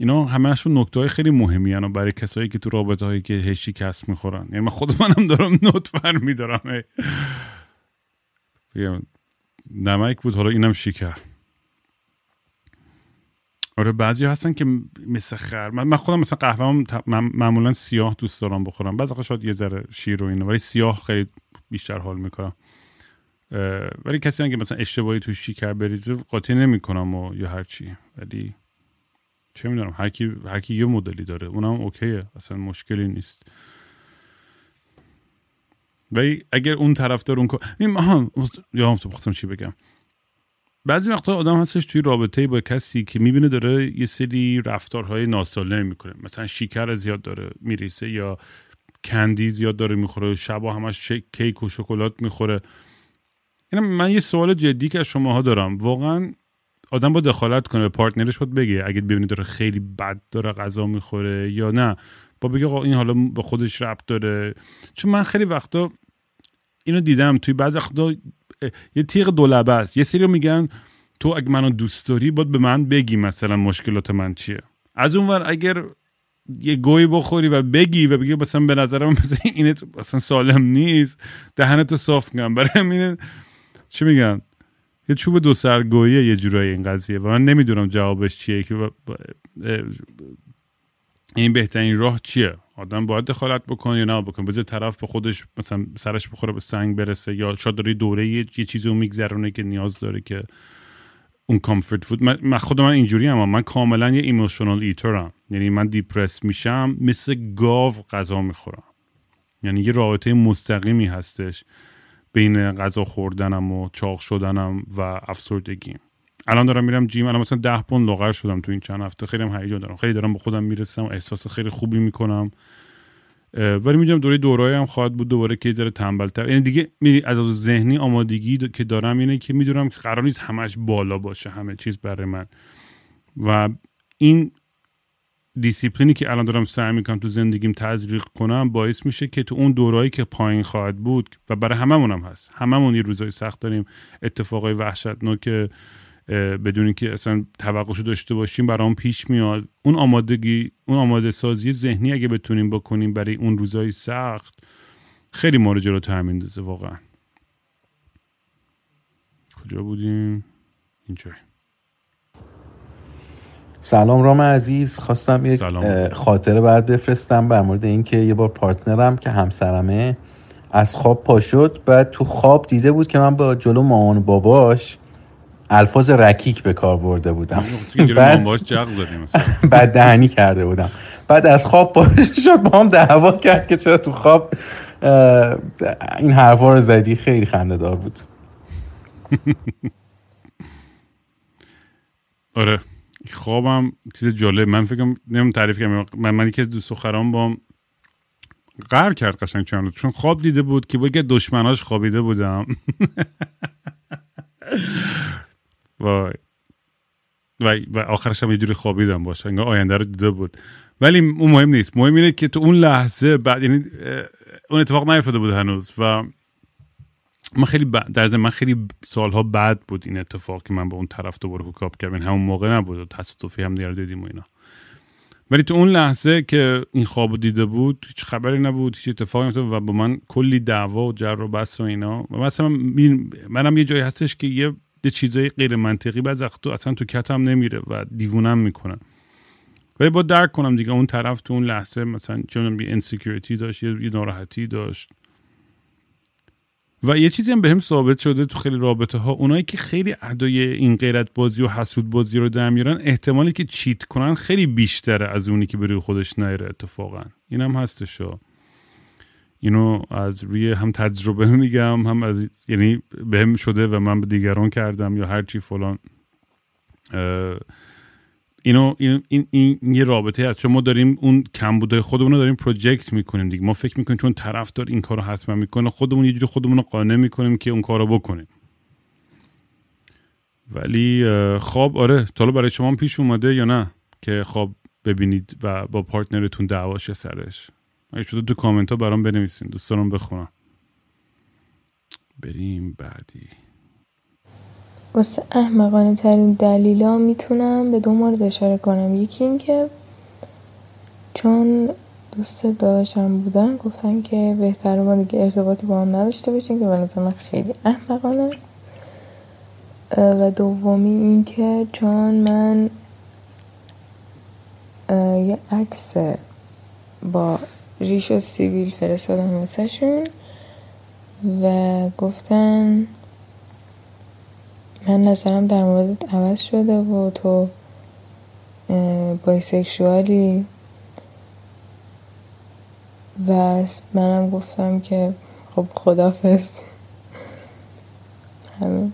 اینا همهشون نکته های خیلی مهمی هن برای کسایی که تو رابطه هایی که هشی کس می‌خورن. یعنی من خود منم دارم نوت فرمی دارم نمک بود حالا اینم شکر. آره بعضی هستن که مثل خر من, خودم مثلا قهوه معمولا سیاه دوست دارم بخورم. بعضی شاید یه ذره شیر و اینه ولی سیاه خیلی بیشتر حال می‌کنم. ولی کسی که مثلا اشتباهی تو شکر بریزه قاطی نمی‌کنم و یا هر چی. ولی چه می‌دونم هر کی هر کی یه مدلی داره اونم اوکیه اصلا مشکلی نیست. ولی اگر اون طرفدار اون این آها یا خواستم چی بگم. بعضی وقتا آدم هستش توی رابطه با کسی که می‌بینه داره یه سری رفتارهای ناسالم می‌کنه. مثلا شیکر زیاد داره میریسه یا کندی زیاد داره می‌خوره شبا همش کیک و شکلات می‌خوره. من یه سوال جدی که از شماها دارم. واقعا آدم با دخالت کنه به پارتنرش باید بگه اگه ببینی داره خیلی بد داره غذا می‌خوره یا نه. با بگه این حالا به خودش ربط داره. چون من خیلی وقتا اینو دیدم توی بعض وقتا یه تیغ دولبه است. یه سری میگن تو اگه منو دوست داری باید به من بگی مثلا مشکلات من چیه. از اونور اگر یه گوی بخوری و بگی و بگی مثلا به نظرم مثلا اینه اصلا سالم نیست دهنتو صاف کنم برای همین چی میگن؟ یه چوب دو سر گهیه یه جورایی این قضیه و من نمی‌دونم جوابش چیه که این بهترین راه چیه؟ آدم باید دخالت بکنه یا نه بکنه؟ بذار طرف به خودش مثلا سرش بخوره به سنگ برسه یا شاید داره دوره یه, یه چیزی رو میگذرونه که نیاز داره که اون comfort food من خود من اینجوری هم من کاملا یه emotional eater م یعنی من depress میشم مثل گاو غذا می‌خورم. یعنی یه رابطه مستقیمی هستش. بین غذا خوردنم و چاق شدنم و افسردگیم. الان دارم میرم جیم الان مثلا ده پوند لاغر شدم تو این چند هفته. خیلی هم هیجان دارم. خیلی دارم به خودم می‌رسم احساس خیلی خوبی می‌کنم. ولی می‌دونم دوره دورای هم خواهد بود دوباره که ذره تنبلتر. یعنی دیگه میری از ذهنی آمادگی که دارم اینه که می‌دونم که قرار نیست همش بالا باشه همه چیز برای من. و این دیسیپلینی که الان دارم سعی می‌کنم تو زندگیم تزریق کنم باعث میشه که تو اون دورایی که پایین خواهد بود و برای هممون هم هست. هممون یه روزای سخت داریم. اتفاقای وحشتناک بدون اینکه اصلا توقعشو داشته باشیم برام پیش میاد. اون آمادگی اون آماده سازی ذهنی اگه بتونیم بکنیم برای اون روزای سخت خیلی ما رو جلو میندازه واقعا. کجا بودیم؟ اینجا. سلام رام عزیز خواستم یک خاطره بعد بفرستم بر مورد اینکه یه بار پارتنرم که همسرمه از خواب پا شد بعد تو خواب دیده بود که من با جلو مامان و باباش الفاظ رکیک به کار برده بودم. بعد بعد دهنی کرده بودم. بعد از خواب باش شد با هم دعوا کرد که چرا تو خواب این حرفا رو زدی. خیلی خنده دار بود. آره. خوابم چیز جالب من فکرم نمیم تعریف کنم من من یکی از دوست خرام با قهر کرد قشنگ چند چون خواب دیده بود که با دشمناش خوابیده بودم. وای. و, و آخرش هم یه جوری خوابیدم باشه. انگار آینده رو دیده بود. ولی اون مهم نیست. مهم اینه که تو اون لحظه بعد یعنی اون اتفاق نیفتاده بود هنوز. و من خیلی در من خیلی سالها بعد بود این اتفاق که من به اون طرف دوباره هوکاپ کردم. همون موقع نبود تصادفی هم دیگر دیدیم و اینا. ولی تو اون لحظه که این خواب دیده بود هیچ خبری نبود هیچ اتفاقی نبود و با من کلی دعوا و جر و بس و اینا. و مثلا منم یه جایی هستش که یه چیزای غیر منطقی بعض تو اصلا تو کتم نمیره و دیوونم می‌کنن ولی باید درک کنم دیگه اون طرف تو اون لحظه مثلا چون یه insecurity داشت یه ناراحتی داشت. و یه چیزی هم به هم ثابت شده تو خیلی رابطه ها اونایی که خیلی ادای این غیرت بازی و حسود بازی رو در میارن احتمالی که cheat کنن خیلی بیشتره از اونی که به روی خودش نمیاره اتفاقا. این هم هستش اینو از روی هم تجربه میگم هم از یعنی بهم شده و من به دیگران کردم یا هر چی فلان اینو این, این, این, یه رابطه هست. چون ما داریم اون کمبودهای خودمون رو داریم پروژکت می‌کنیم دیگه. ما فکر می‌کنیم چون طرف دار این کارو حتما می‌کنه خودمون یه جوری خودمون رو قانع می‌کنیم که اون کارو بکنیم. ولی خواب آره تا برای شما پیش اومده یا نه؟ که خواب ببینید و با پارتنرتون دعواش سرش. اگه شده تو کامنت ها برام بنویسین. دوست دارم بخونم. بریم بعدی. واسه احمقانه ترین دلیلا می‌تونم به دو مورد اشاره کنم. یکی این که چون دوست داشتم بودن گفتن که بهتر ما دیگه ارتباطی با هم نداشته باشیم که به من خیلی احمقانه است. و دومی این که چون من یه عکس با ریش و سیویل فرستادم واسه و گفتن من نظرم در موردت عوض شده و تو بایسکشوالی. و منم گفتم که خب خدافز همین.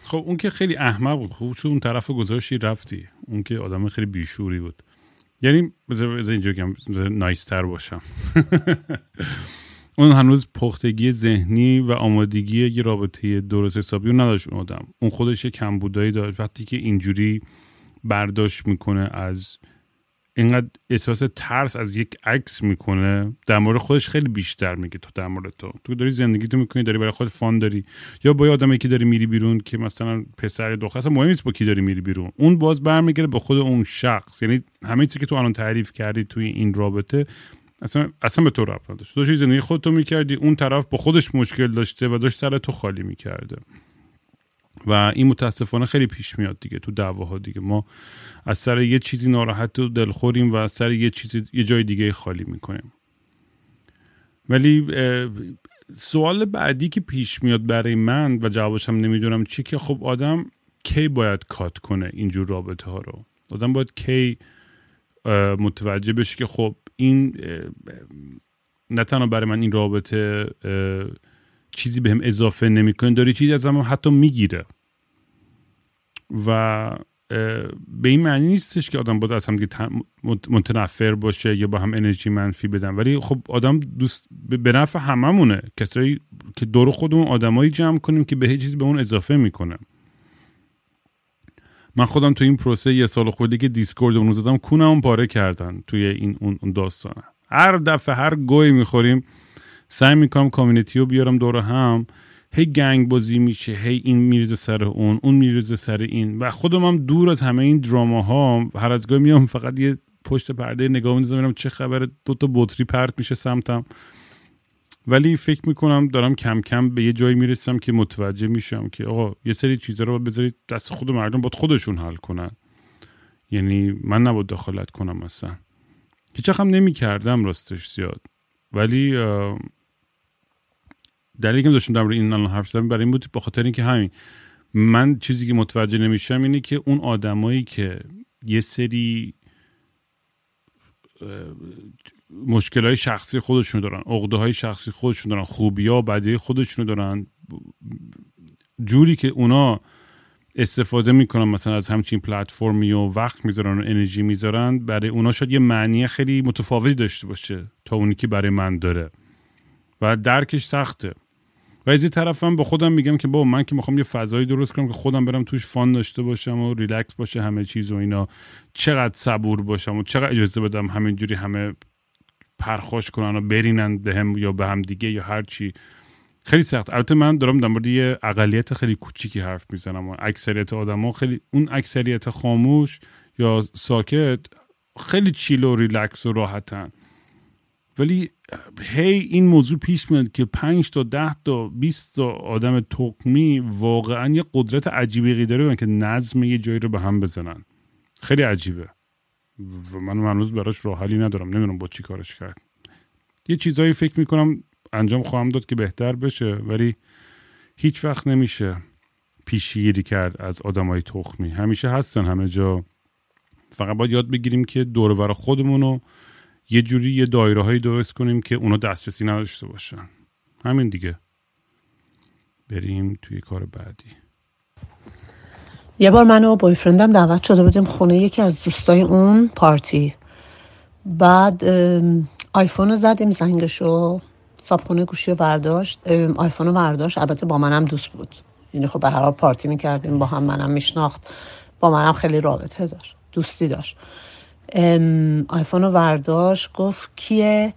خب اون که خیلی احمق بود. خوب شد اون طرف گذاشتی رفتی. اون که آدم خیلی بیشوری بود. یعنی بذار اینجا گم نایستر باشم. اون هنوز پختگی ذهنی و آمادگی یه رابطه درست حسابی رو نداشت اون آدم. اون خودش یه کمبودایی داشت. وقتی که اینجوری برداشت می‌کنه از اینقدر احساس ترس از یک عکس می‌کنه در مورد خودش خیلی بیشتر میگه تو در مورد تو. تو داری زندگی تو می‌کنی داری برای خود فان داری. یا با آدمی که داری میری بیرون که مثلا پسر دختر اصلا مهم نیست با کی داری میری بیرون. اون باز برمیگره به خود اون شخص. یعنی همه چیزی که تو الان تعریف کردی توی این رابطه اصلا اصلا به تو ربط نداشت تو زندگی خودتو می‌کردی اون طرف با خودش مشکل داشته و داشت سر تو خالی می‌کرده. و این متاسفانه خیلی پیش میاد دیگه تو دعواها دیگه. ما از سر یه چیزی ناراحت و دلخوریم و از سر یه چیزی یه جای دیگه خالی می‌کنیم. ولی سوال بعدی که پیش میاد برای من و جوابش هم نمی‌دونم چی که خب آدم کی باید کات کنه اینجور رابطه ها رو؟ آدم باید کی متوجه بشه که خب این نه تنها برای من این رابطه چیزی بهم به اضافه نمی‌کنه داره چیزی از هم حتی می‌گیره. و به این معنی نیستش که آدم باید از هم متنفر باشه یا با هم انرژی منفی بدن. ولی خب آدم دوست به نفع هممونه. کسایی که دور خودمون آدمایی جمع کنیم که به چیزی به اون اضافه می‌کنه. من خودم تو این پروسه یه سال خودی که دیسکورد اون زدم کونم پاره کردن توی این اون داستانه. هر دفعه هر گوی می‌خوریم سعی می‌کنم کامیونیتی رو بیارم دور هم. هی گنگ بازی میشه هی این میریزه سر اون اون میریزه سر این. و خودم هم دور از همه این دراما ها هر از گاهی میام فقط یه پشت پرده نگاه می‌زنم چه خبره دو تا بطری پرت میشه سمتم. ولی فکر می‌کنم دارم کم کم به یه جایی می‌رسم که متوجه میشم که آقا یه سری چیزا رو بذارید دست خود مردم باید خودشون حل کنن. یعنی من نباید دخالت کنم مثلا هیچ هم نمی کردم راستش زیاد. ولی دلیلی که داشتم در این الان حرف زدم برای این بود به خاطر اینکه همین من چیزی که متوجه نمیشم اینه که اون آدمایی که یه سری مشکل های شخصی خودشون دارن عقده های شخصی خودشون دارن خوبی ها بدی خودشون دارن. جوری که اونا استفاده می‌کنن مثلا از همچین پلتفرمی و وقت می‌ذارن و انرژی می‌ذارن برای اونا شاید یه معنی خیلی متفاوتی داشته باشه تا اونی که برای من داره. و درکش سخته. و از این طرفم با خودم میگم که با من که می‌خوام یه فضایی درست کنم که خودم برم توش فان داشته باشم و ریلکس باشه همه چیز و اینا. چقدر صبور باشم و چقدر اجازه بدم همینجوری همه پرخوش کنن و برینن به هم یا به هم دیگه یا هر چی. خیلی سخت. البته من دارم در مورد یه اقلیت خیلی کوچیکی حرف می‌زنم. اکثریت آدما خیلی اون اکثریت خاموش یا ساکت خیلی چیل و ریلکس و راحتن. ولی هی این موضوع پیش میاد که 5 تا 10 تا 20 تا آدم تقمی واقعا یه قدرت عجیبی داره که نظم یه جایی رو به هم بزنن. خیلی عجیبه. و من هنوز براش راه حلی ندارم. نمی‌دونم با چی کارش کرد. یه چیزایی فکر می‌کنم انجام خواهم داد که بهتر بشه ولی هیچ وقت نمیشه پیشگیری کرد از آدمای تخمی. همیشه هستن همه جا. فقط باید یاد بگیریم که دور خودمون رو یه جوری یه دایره هایی درست کنیم که اونا دسترسی نداشته باشن. همین دیگه. بریم توی کار بعدی. یه بار من و بایفرندم دعوت شده بودیم خونه یکی از دوستای اون پارتی. بعد آیفون رو زدیم زنگشو صابخونه گوشی رو برداشت. آیفون رو برداشت. البته با منم دوست بود. یعنی خب به هر پارتی می‌کردیم با هم منم میشناخت. با منم خیلی رابطه داشت دوستی داشت. آیفون رو برداشت گفت کیه؟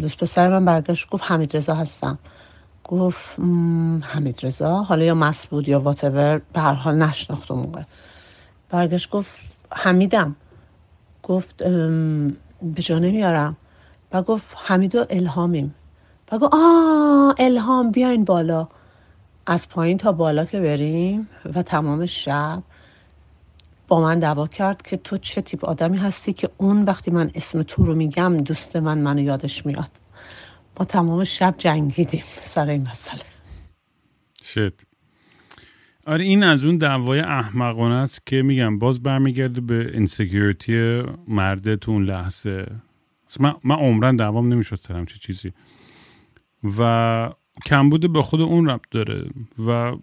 دوست پسر من برگشت گفت حمید رضا هستم. گفت حمید رضا حالا یا مس بود یا واتور به هر حال نشناخت موقع. برگشت گفت حمیدم. گفت به جا نمیارم. و گفت حمید و الهامیم. و گفت آه الهام بیاین بالا. از پایین تا بالا که بریم و تمام شب با من دعوا کرد که تو چه تیپ آدمی هستی که اون وقتی من اسم تو رو میگم دوست من منو یادش میاد. تمام شب جنگیدیم سر این مسئله. شد آره این از اون دعوای احمقانه است که میگم باز برمیگرده به insecurity مرده تو اون لحظه. من, من عمرا دعوام نمی‌شد سر همچه چیزی. و کمبود به خود اون ربط داره و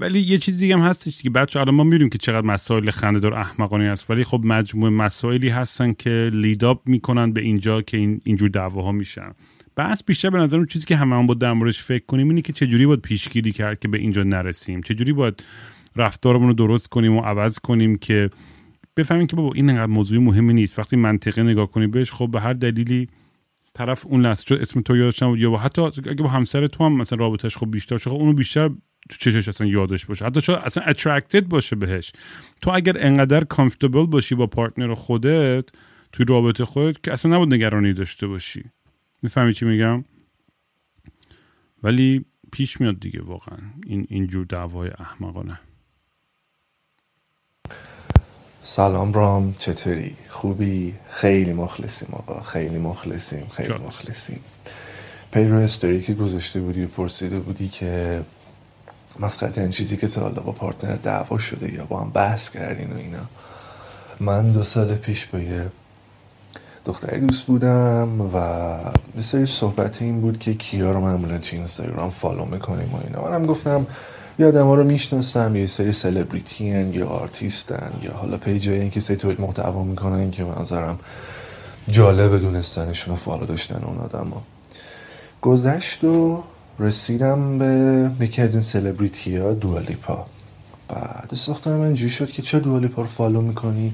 ولی یه چیز دیگه هم هستش که بچه الان ما می‌بینیم که چقدر مسائل خنده دار احمقانه است. ولی خب مجموعه مسائلی هستن که lead up می‌کنن به اینجا که این اینجور دعواها میشن. بس بیشتر به نظر اون چیزی که همه هم با درمورش فکر کنیم اینه که چجوری باید پیشگیری کرد که به اینجا نرسیم. چجوری باید رفتارمون رو درست کنیم و عوض کنیم که بفهمیم که بابا این انقدر موضوع مهمی نیست. وقتی منطقه نگاه کنی بهش خب به هر دلیلی طرف اون لحظه اسم تو یادش نبود یا حتی اگه با همسر تو هم مثلا رابطش خب بیشتر خب اونو بیشتر تو چشش اصلا یادش باشه. حتی شاید اصلا اترکتد باشه بهش. تو اگر انقدر کامفتبل باشی با پارتنر خودت توی رابطه خودت که اصلا نبود نگرانی داشته باشی. می‌فهمی چی میگم؟ ولی پیش میاد دیگه واقعا. این اینجور دعوای احمقانه. سلام رام چطوری؟ خوبی؟ خیلی مخلصیم آقا. خیلی مخلصیم خیلی مخلصیم. پیرو استوری که گذاشته بودی و پرسیده بودی که مسخره این چیزی که تا حالا با پارتنر دعوا شده یا با هم بحث کردین و اینا من دو سال پیش با یه دختری دوست بودم و یه سری صحبت این بود که کیا رو معمولا تو اینستاگرام فالو می‌کنیم و اینا منم گفتم یا آدما رو می‌شناسم یه سری سلبریتی هن یا آرتیستن یا حالا پیجای این کسی تولید محتوا می‌کنن که به نظرم جالب دونستنشون و فالو داشتن اون آدم ها. گذشت و رسیدم به یکی از این سلبریتی ها دوالیپا بعد ساختم من جوی شد که چه دوالیپا رو فالو می‌کنی؟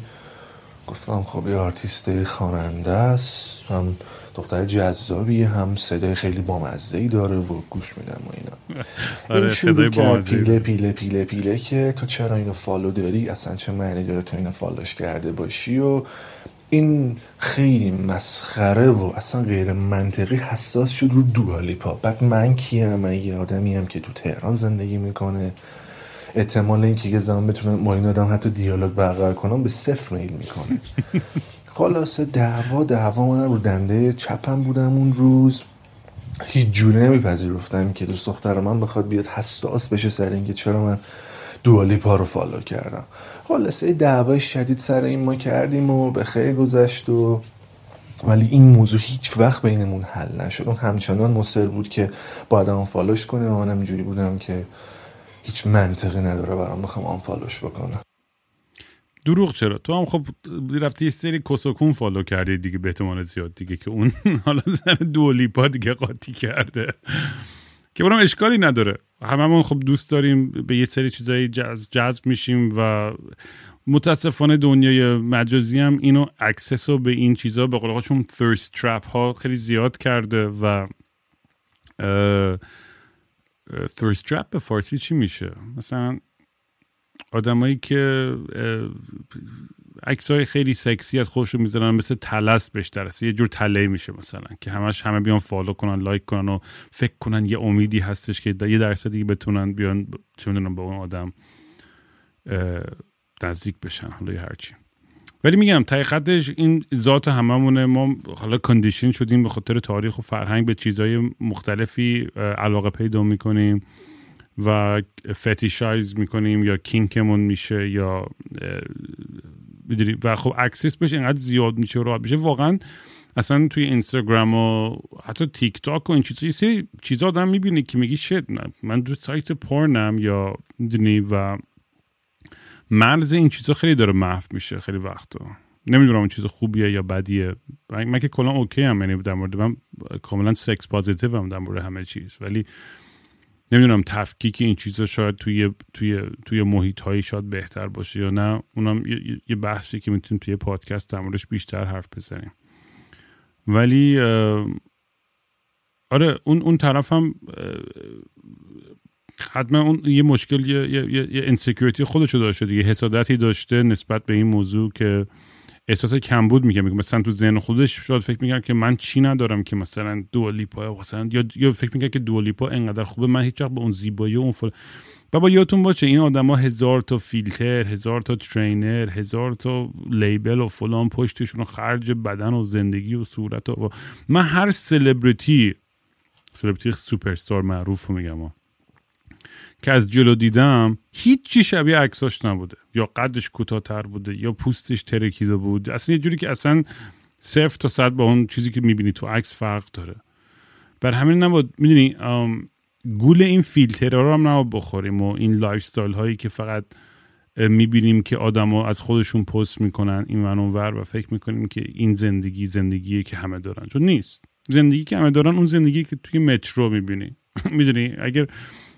گفتم خب یه آرتیست خواننده است هم دختر جذابی هم صدای خیلی بامزه ای داره و گوش میدم و اینا. آره صدای بامزه پیله پیله پیله پیله که تو چرا اینو فالو داری؟ اصلا چه معنی داره تو اینو فالوش کرده باشی؟ و این خیلی مسخره و اصلا غیر منطقی حساس شد رو دوالیپا. بعد من کیم؟ من یه آدمی هم که تو تهران زندگی می‌کنه. احتمال اینکه یه زمان بتونه با این آدم حتی دیالوگ برقرار کنم به صفر میل می‌کنه. خلاصه دعوا دعوا من رو دنده چپم بودم اون روز. هیچ جوره نمیپذیرفتم که دوست دختر من بخواد بیاد حساس بشه سر اینکه چرا من دوالیپا رو فالو کردم. خلاصه دعوای شدید سر این ما کردیم و به خیر گذشت و ولی این موضوع هیچ وقت بینمون حل نشد. اون همچنان مصر بود که باید هم فالوش کنه و منم اینجوری بودم که هیچ منطقی نداره برام بخوام آن فالوش بکنم. دروغ چرا؟ تو هم خب رفتی یه سری کس و کون فالو کردی دیگه به احتمال زیاد دیگه که اون حالا زن دولیپا دیگه قاطی کرده. که برام اشکالی نداره. هممون خب دوست داریم به یه سری چیزایی جذب, میشیم و متاسفانه دنیای مجازی هم اینو access رو به این چیزا به قول چون thirst trap ها خیلی زیاد کرده و thirst trap به فارسی چی میشه؟ مثلا آدمایی که عکسای خیلی سکسی از خودشون می‌ذارن مثل تله‌ست بهش یه جور تله میشه مثلا که همش همه بیان فالو کنن لایک کنن و فکر کنن یه امیدی هستش که یه درصدی بتونن بیان چه می‌دونم با اون آدم نزدیک بشن حالا هرچی ولی میگم حقیقتش این ذات هممونه. ما حالا condition شدیم به خاطر تاریخ و فرهنگ به چیزهای مختلفی علاقه پیدا می‌کنیم. و fetishize می‌کنیم یا kink مون میشه یا و خب access بهش اینقدر زیاد میشه و راحت میشه. واقعا اصلا توی اینستاگرام و حتی تیک تاک و این چیزا یه سری چیزا آدم می‌بینه که میگی شد من تو سایت پورنم یا می‌دونی؟ و مرز این چیزا خیلی داره محو میشه خیلی وقتا. نمی‌دونم اون چیز خوبیه یا بدیه. من که کلا اوکی هم یعنی در مورد من کاملا سکس پازیتیو هم در مورد همه چیز. ولی نمی‌دونم تفکیک این چیزا شاید توی توی توی محیط هایی شاید بهتر باشه یا نه. اونم یه بحثی که می‌تونیم توی پادکست در بیشتر حرف بزنیم. ولی آره اون اون طرف هم حتما اون یه مشکل یه یه, یه insecurity خودشو داشته دیگه. حسادتی داشته نسبت به این موضوع که احساس کمبود میگه. میگه مثلا تو ذهن خودش شاید فکر می‌کنه که من چی ندارم که مثلا دوالیپا مثلا یا یا فکر می‌کنه که دوالیپا انقدر خوبه. من هیچ به اون زیبایی اون فل بابا یادتون باشه این آدما هزار تا فیلتر هزار تا ترینر هزار تا لیبل و فلان پشتشون و خرج بدن و زندگی و صورت و من هر سلبریتی سلبریتی سوپرستار معروف میگم که از جلو دیدم هیچی شبیه عکساش نبوده. یا قدش کوتاهتر بوده یا پوستش ترکیده بود. اصلا یه جوری که اصلا صفر تا صد با اون چیزی که می‌بینی تو عکس فرق داره. بر همین نبود می‌دونی گول این فیلترها رو هم نباید بخوریم و این lifestyle هایی که فقط می‌بینیم که آدما از خودشون پست می‌کنن این من ور و فکر می‌کنیم که این زندگی زندگیه که همه دارن. چون نیست. زندگی که همه دارن اون زندگی که توی مترو می‌بینی. می‌دونی اگر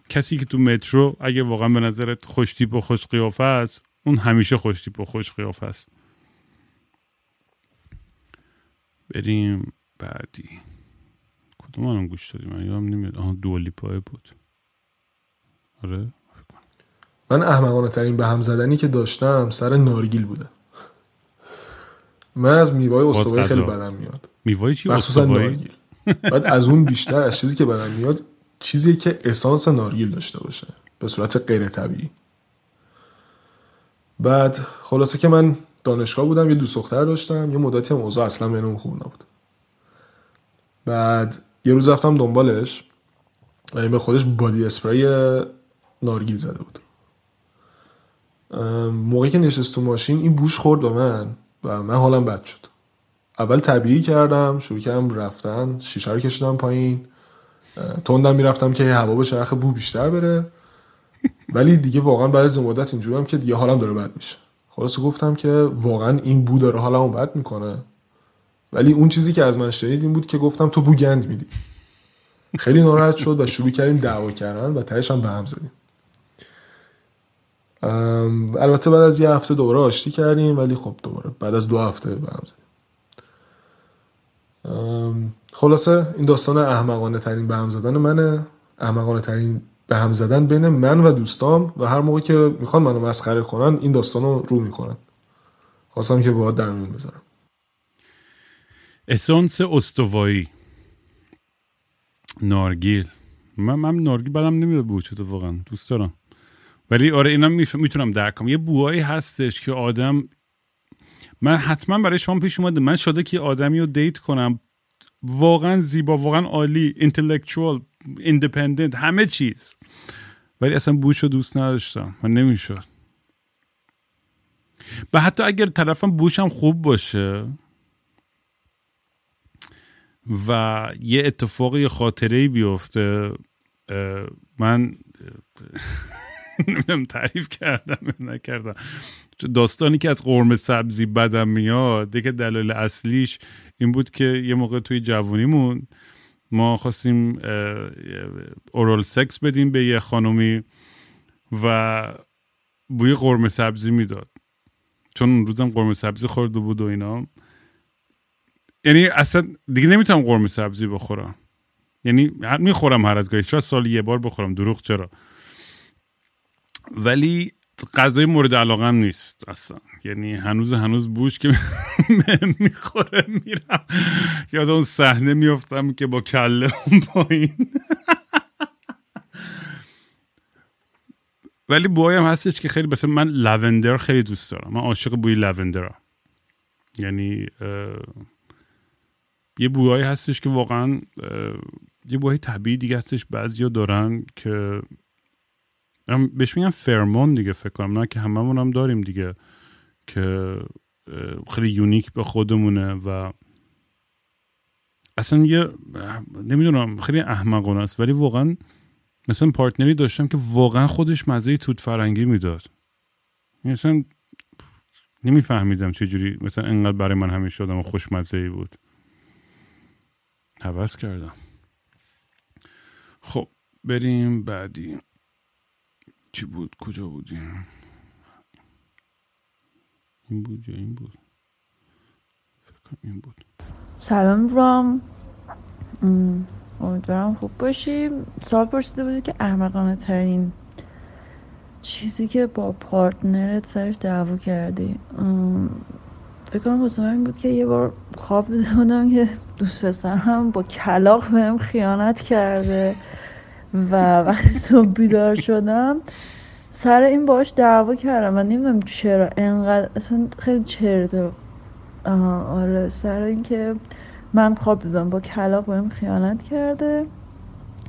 کسی که تو مترو اگه واقعا به نظرت خوشتیپ و خوش قیافه است اون همیشه خوشتیپ و خوش قیافه است. بریم بعدی. کدوم هم گوش دادیم من یادم نمیاد. آها دولیپای بود. آره من احمقانه ترین به هم زدنی که داشتم سر نارگیل بوده. من از میوای استوایی خیلی بدم میاد. میوای چی؟ استوایی بعد از اون بیشتر از چیزی که بدم میاد چیزی که اسانس نارگیل داشته باشه به صورت غیر طبیعی بعد خلاصه که من دانشگاه بودم یه دوست دختر داشتم یه مدتی اوضاع اصلا بینمون خوب نبود. بعد یه روز رفتم دنبالش و این به خودش بادی اسپری نارگیل زده بود. موقعی که نشست تو ماشین این بوش خورد به من و من حالم بد شد. اول طبیعی کردم شروع کردم رفتن شیشه رو کشیدم پایین. تندم می‌رفتم که هوا به چرخ بو بیشتر بره. ولی دیگه واقعا بعد از مدت اینجورم که دیگه حالم داره بد میشه. خلاص گفتم که واقعا این بو داره حالمو بد می‌کنه. ولی اون چیزی که از من شنید این بود که گفتم تو بو گند میدی. خیلی ناراحت شد و شروع کردیم دعوا کردن و تهش هم به هم زدیم. البته بعد از یه هفته دوباره آشتی کردیم ولی خب دوباره بعد از دو هفته به هم زدیم. خلاصه این داستان احمقانه ترین به هم زدن منه. احمقانه ترین به هم زدن بین من و دوستام و هر موقع که می‌خوان منو مسخره کنن این داستان رو می‌کنن. خواستم که باید در میون بذارم. اسانس استوایی. نارگیل. من من نارگیل بدم نمیاد بود چطور واقعا. دوست دارم. ولی آره اینم می‌تونم درک کنم. یه بوهایی هستش که آدم من حتما برای شما پیش اومده. من شده که آدمی رو دیت کنم. واقعا زیبا واقعا عالی اینتלקچوال ایندیپندنت همه چیز. ولی اصلا بوش رو دوست نداشتم. من نمی‌شد. و حتی اگر طرفم بوشم خوب باشه و یه اتفاقی یه خاطره بیفته من نمی‌دونم تعریف کردم نکردم. داستانی که از قرمه سبزی بدم میاد دیگه دلیل اصلیش این بود که یه موقع توی جوونیمون ما خواستیم اورال سکس بدیم به یه خانومی و بوی قرمه سبزی می‌داد. چون اون روزم قرمه سبزی خورده بود و اینا. یعنی اصلا دیگه نمی‌تونم قرمه سبزی بخورم. یعنی می‌خورم هر از گاهی. شاید سال یه بار بخورم. دروغ چرا؟ ولی غذای مورد علاقه هم نیست اصلا. یعنی هنوز هنوز بوش که می‌خوره میرم. یاد اون صحنه میفتم که با کله اون پایین. ولی بوهای هم هستش که خیلی مثلا من لوندر خیلی دوست دارم. من عاشق بوی لوندرم یعنی یه بوهایی هستش که واقعا یه بوهای طبیعی دیگه هستش بعضیا دارن که بهش میگن فرمون دیگه فکر کنم. نه که هممون هم داریم دیگه که خیلی یونیک به خودمونه و اصلا یه نمی‌دونم خیلی احمقانه است. ولی واقعا مثلا پارتنری داشتم که واقعا خودش مزه توت فرنگی می‌داد. مثلا یعنی نمیفهمیدم چجوری مثلا انقدر برای من همیشه شدم و خوشمزه ای بود. حوض کردم. خب بریم بعدی. چی بود؟ کجا بودیم این؟ بود یا این بود؟ فکر این بود. سلام رام. امیدوارم خوب باشیم. سال پرسیده بودی که احمقانه ترین چیزی که با پارتنرت سرش دعوا کردی. فکر کنم این بود که یه بار خواب بودم که دوست پسرم با کلاق بهم خیانت کرده. و وقتی صبح بیدار شدم سر این باش دعوا کردم. و نمی‌دونم چرا انقدر اصلا خیلی چرده آره. سر اینکه من خواب دیدم با کلاق بهم خیانت کرده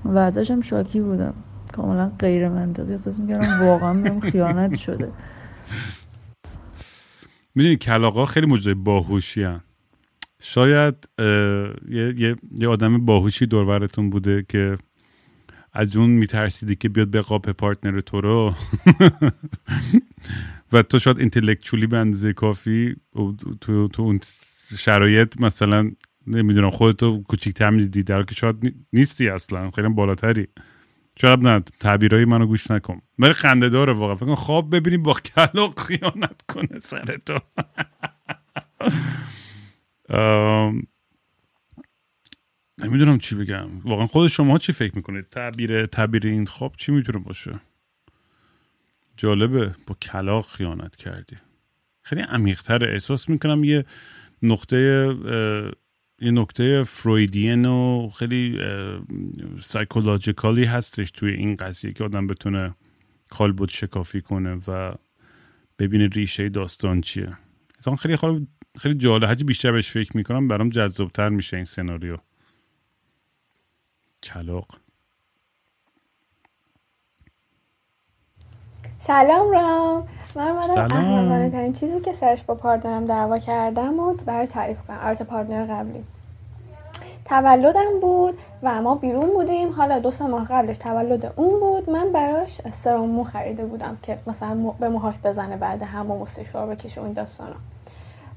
و ازشم شاکی بودم. کاملا غیر منطقی. احساس می‌کردم واقعا بهم خیانت شده. می‌دونی کلاقا خیلی موجود باهوشی. شاید یه،, یه،, یه آدم باهوشی دورورتون بوده که از اون میترسیدی که بیاد به قاپ پارتنر تو رو؟ و تو شاید اینتלקچولی به اندازه کافی تو, تو اون شرایط مثلا نمی‌دونم خودتو کوچیک‌تر می‌دیدی در که شاید نیستی اصلا خیلی بالاتری. شاید نه تعبیرهای منو گوش نکن. ولی خنده داره واقعا. فکر خواب ببینیم با کلاق خیانت کنه سر تو. نمی‌دونم چی بگم. واقعا خود شما چی فکر می‌کنید؟ تعبیر تعبیر این خواب چی می‌تونه باشه؟ جالبه. با کلاق خیانت کردی. خیلی عمیقتر احساس می‌کنم یه نقطه یه نکته فرویدین و خیلی سایکولوژیکالی هستش توی این قضیه که آدم بتونه کالبد شکافی کنه و ببینه ریشه داستان چیه. خیلی خیلی خیلی جالب. هرچی بیشتر بهش فکر می‌کنم برام جذابتر میشه این سناریو. کلاق سلام رام. من اومدم احمقانه ترین چیزی که سرش با پارتنرم دعوا کردم بود برای تعریف کنم البته پارتنر قبلی. تولدم بود و ما بیرون بودیم. حالا دو سه ماه قبلش تولد اون بود. من براش سرم مو خریده بودم که مثلا به موهاش بزنه بعد همه و سشوار بکشه اون داستانا.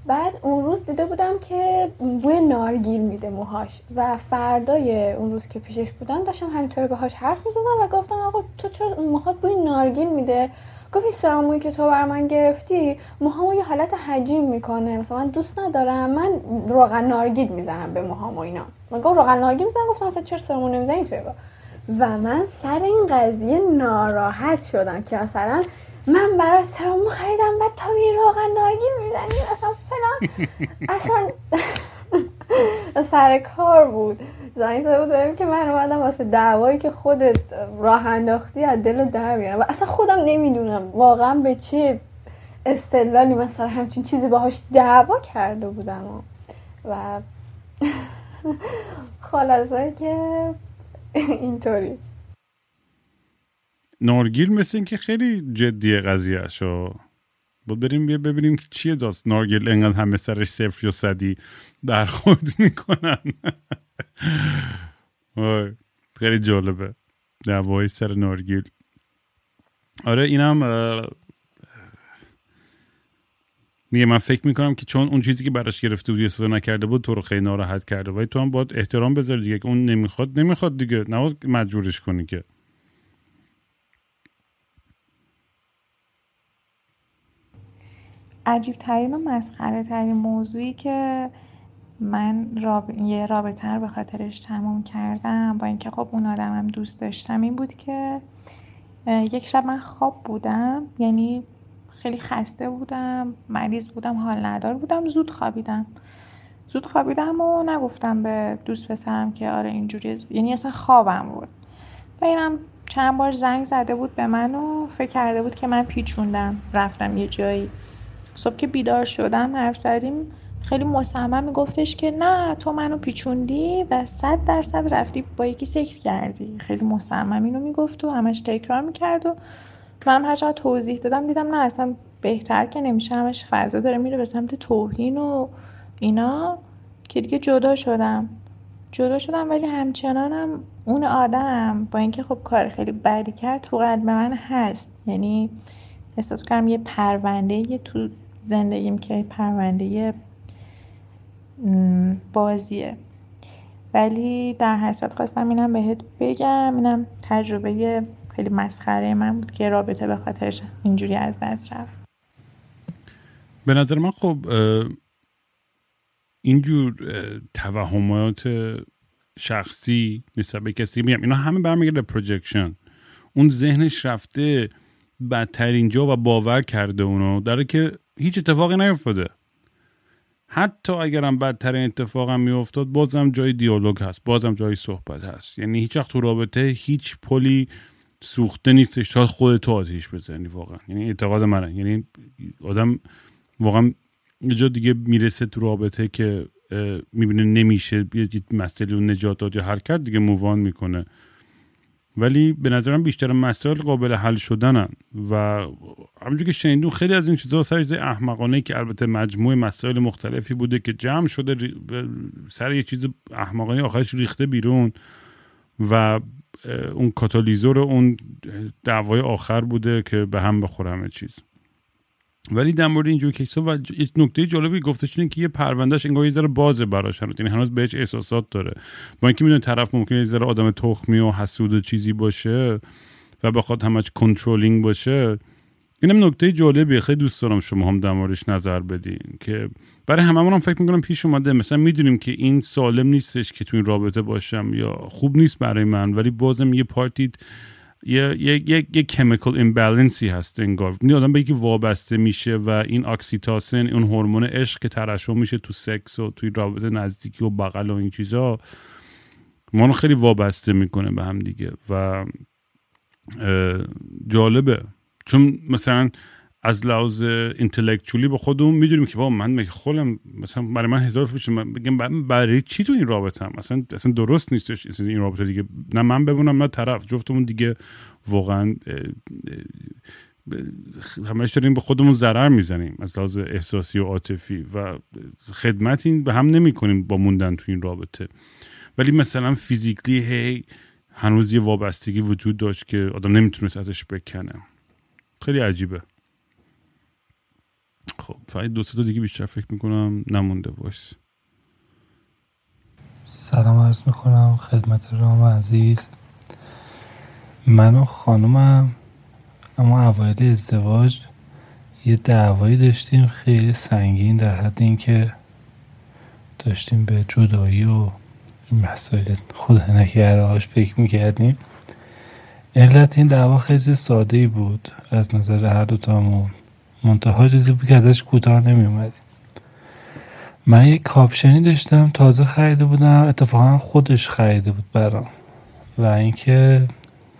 بعد اون روز دیده بودم که بوی نارگیل میده موهاش و فردای اون روز که پیشش بودم داشتم همینطوری باهاش حرف می‌زدم و گفتم آقا تو چرا موهات بوی نارگیل میده؟ گفت این که تو بر من گرفتی موهامو یه حالت حجیم می‌کنه مثلا من دوست ندارم من روغن نارگیل می‌زنم به موهام و اینا. من گفت روغن نارگیل می‌زنم گفتم مثلا چرا سرمو نمی‌زنی؟ توی و من سر این قضیه ناراحت شدم که مثلا من برای سرمو خریدم و تا می روغن نارگیل می‌زنی. اصلا فلان. اصلا سر کار بود. زنگ زده بود که من اومدم واسه دعوایی که خودت راه انداختی از دل در بیارم و اصلا خودم نمی‌دونم واقعا به چه استدلالی مثلا همچین چیزی باهاش دعوا کرده بودم. و خلاصه که اینطوری. نارگیل مثل این که خیلی جدیه قضیه شو بود بریم بیا ببینیم چیه داست. نارگیل انقدر همه سرش صفر یا صدی برخورد می‌کنن. خیلی جالبه. دعوای سر نارگیل. آره اینم میگه من فکر می‌کنم که چون اون چیزی که براش گرفته بودی استفاده نکرده بود تو رو خیلی ناراحت کرده. ولی تو هم باید احترام بذاری دیگه که اون نمی‌خواد نمی‌خواد دیگه. نباید مجبورش کنی که. عجیب ترین و مسخره ترین موضوعی که من یه رابطه رو به خاطرش تموم کردم با اینکه خب اون آدمم دوست داشتم این بود که یک شب من خواب بودم یعنی خیلی خسته بودم مریض بودم حال ندار بودم زود خوابیدم. زود خوابیدم و نگفتم به دوست پسرم که آره اینجوری یعنی اصلا خوابم بود. و اینم چند بار زنگ زده بود به من و فکر کرده بود که من پیچوندم رفتم یه جایی. صبح که بیدار شدم حرف زدیم خیلی مصمم میگفتش که نه تو منو پیچوندی و صد درصد رفتی با یکی سکس کردی. خیلی مصمم اینو می‌گفت و همش تکرار می‌کرد و منم هر چقدر توضیح دادم دیدم نه اصلا بهتر که نمیشه. همش فضا داره میره به سمت توهین و اینا که دیگه جدا شدم. جدا شدم ولی همچنانم اون آدم با اینکه خب کار خیلی بدی کرد تو قلب من هست. یعنی احساس کردم یه پرونده یه تو زندگیم که پرونده بازیه. ولی در هر خواستم اینم بهت بگم اینم تجربه خیلی مسخره من بود که رابطه به خاطرش اینجوری از دست رفت. به نظر من خب اینجور توهمات شخصی نسبت به کسی میگم اینا همه برمیگرده پروجکشن اون ذهنش رفته بدترین جا و باور کرده اونو. داره که هیچ اتفاقی نیفتاده. حتی اگرم بدترین اتفاقم میافتاد بازم جای دیالوگ هست بازم جای صحبت هست. یعنی هیچ وقت تو رابطه هیچ پلی سوخته نیستش تا خود تو آتیش بزنی واقعا. یعنی اعتقاد منه. یعنی آدم واقعا یه جا دیگه می‌رسه تو رابطه که می‌بینه نمیشه یه مسئله و نجات داد یا حرکت دیگه مووان می‌کنه. ولی به نظرم بیشتر مسائل قابل حل شدنن و همونجور که شنیدون خیلی از این چیزها سر چیز احمقانه که البته مجموع مسائل مختلفی بوده که جمع شده سر یه چیز احمقانه آخرش ریخته بیرون و اون کاتالیزور اون دعوای آخر بوده که به هم بخوره همه چیز. ولی در مورد اینجور کیسا و یک نکته جالبی گفته اینه که یه پروندهش انگار یه ذره بازه براش هنوز. یعنی هنوز بهش احساسات داره. با اینکه می‌دونه طرف ممکنه یه ذره آدم تخمی و حسود و چیزی باشه و بخواد همش controlling باشه. اینم نکته جالبیه. خیلی دوست دارم شما هم در موردش نظر بدین که برای هممون هم فکر می‌کنم پیش اومده. مثلا می‌دونیم که این سالم نیستش که تو این رابطه باشم یا خوب نیست برای من ولی بازم یه پارتی یه یه یه chemical imbalance ی هست انگار. این آدم به یکی وابسته میشه و این excitation اون هورمون عشق که ترشح میشه تو سکس و توی رابطه نزدیکی و بغل و این چیزا ما رو خیلی وابسته می‌کنه به هم دیگه. و جالبه. چون مثلا از لحاظ اینتלקچولی به خودمون می‌دونیم که با من خودم مثلا برای من هزار پیش من بگم برای چی تو این رابطه هم اصلا اصلا درست نیستش این رابطه دیگه. نه من بمونم نه طرف. جفتمون دیگه واقعا همش داریم به خودمون ضرر می‌زنیم از لحاظ احساسی و عاطفی و خدمتی به هم نمی کنیم با موندن تو این رابطه. ولی مثلا فیزیکلی هی هنوز یه وابستگی وجود داشت که آدم نمی‌تونست ازش بکنه. خیلی عجیبه. خب فقط دو تا دیگه بیشتر فکر می‌کنم نمونده وایس. سلام عرض می‌کنم خدمت رام عزیز. من و خانومم اما اوایل ازدواج یه دعوایی داشتیم خیلی سنگین در حد اینکه داشتیم به جدایی و این مسائل خود نکرده هاش فکر می‌کردیم. علت این دعوا خیلی ساده بود از نظر هر دوتامون. منتها چیزی بود که ازش کوتاه نمی اومدیم من یک کاپشنی داشتم تازه خریده بودم اتفاقا خودش خریده بود برام. و اینکه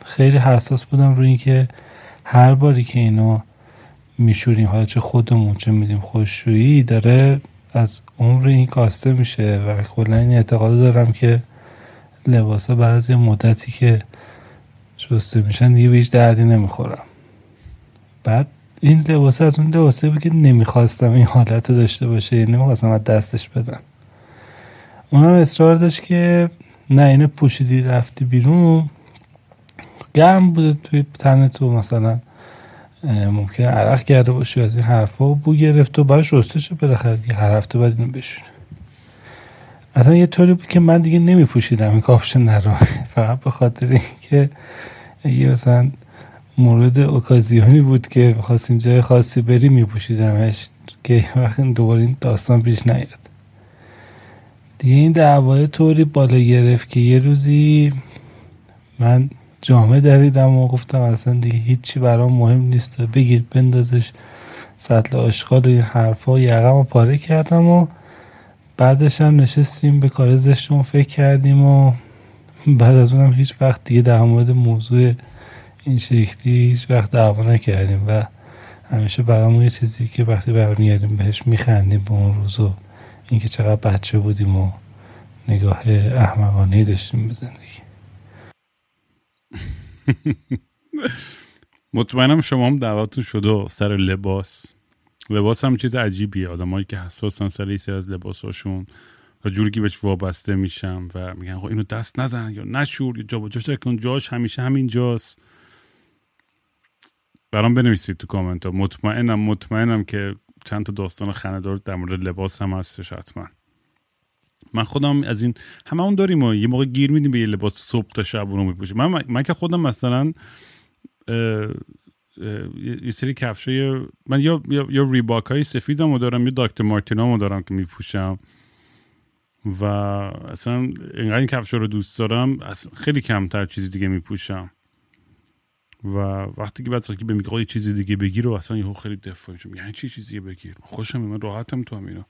خیلی حساس بودم روی اینکه هر باری که اینو میشوریم حالا چه خودمون چه میدیم خوششویی داره از عمر این کاسته میشه. و کلا این اعتقاد دارم که لباسا بعضی مدتی که شسته میشن دیگه به هیچ دردی نمی‌خورم. بعد این لباسه از اون لباسه بود که نمی‌خواستم این حالت داشته باشه یعنی نمی‌خواستم از دستش بدم. اونم اصرار داشت که نه اینو پوشیدی رفتی بیرون. گرم بوده توی تن تو مثلا ممکن عرق کرده باشه از این حرفا بو گرفت و باید شسته شد بالاخره هر هفته باید اینو بشونه اصلا یه طوری بود که من دیگه نمی پوشیدم این کافشن نرو. فقط به خاطر اینکه یه مثلا مورد اوکازیونی بود که خواستیم جای خاصی بری میپوشیدمش که وقتی دوباره این داستان پیش نیاد. دیگه این دعوای طوری بالا گرفت که یه روزی من جامعه دریدم و گفتم اصلا دیگه هیچی برام مهم نیست بگیر بندازش سطل آشغال و این حرفا. یقم و پاره کردم و بعدش هم نشستیم به کار زشتون فکر کردیم و بعد از اونم هیچ وقت دیگه در مورد موضوع این شکلی هیچ وقت دعوا نکردیم و همیشه برامون یه چیزی که وقتی برمیگردیم بهش میخندیم به اون روز اینکه چقدر بچه بودیم و نگاه احمقانه داشتیم به زندگی. مطمئنم شما هم دعوتون شده سر لباس. لباس هم چیز عجیبیه. آدمایی که حساسن سر یه از لباساشون و جوری که بهش وابسته میشم و میگن خب اینو دست نزن یا نشور یا جا کن جاش همیشه همین جاست برام بنویسید تو کامنت ها. مطمئنم مطمئنم که چند تا داستان خنده‌دار در مورد لباس هم هستش حتما. من خودم از این همه اون داریم و یه موقع گیر میدیم به یه لباس صبح تا شب رو میپوشیم. من, من که خودم مثلا یه سری کفشای من یا یا, یا ریباک های سفیدمو دارم یا داکتر مارتینامو دارم که میپوشم. و اصلا اینقدر این کفش رو دوست دارم خیلی کمتر چیزی دیگه میپوشم. و وقتی که بعد که به میگه چیزی دیگه بگیر و اصلا یهو خیلی دفاع میشم یعنی چی چیزی بگیر؟ خوشم من راحتم تو همینا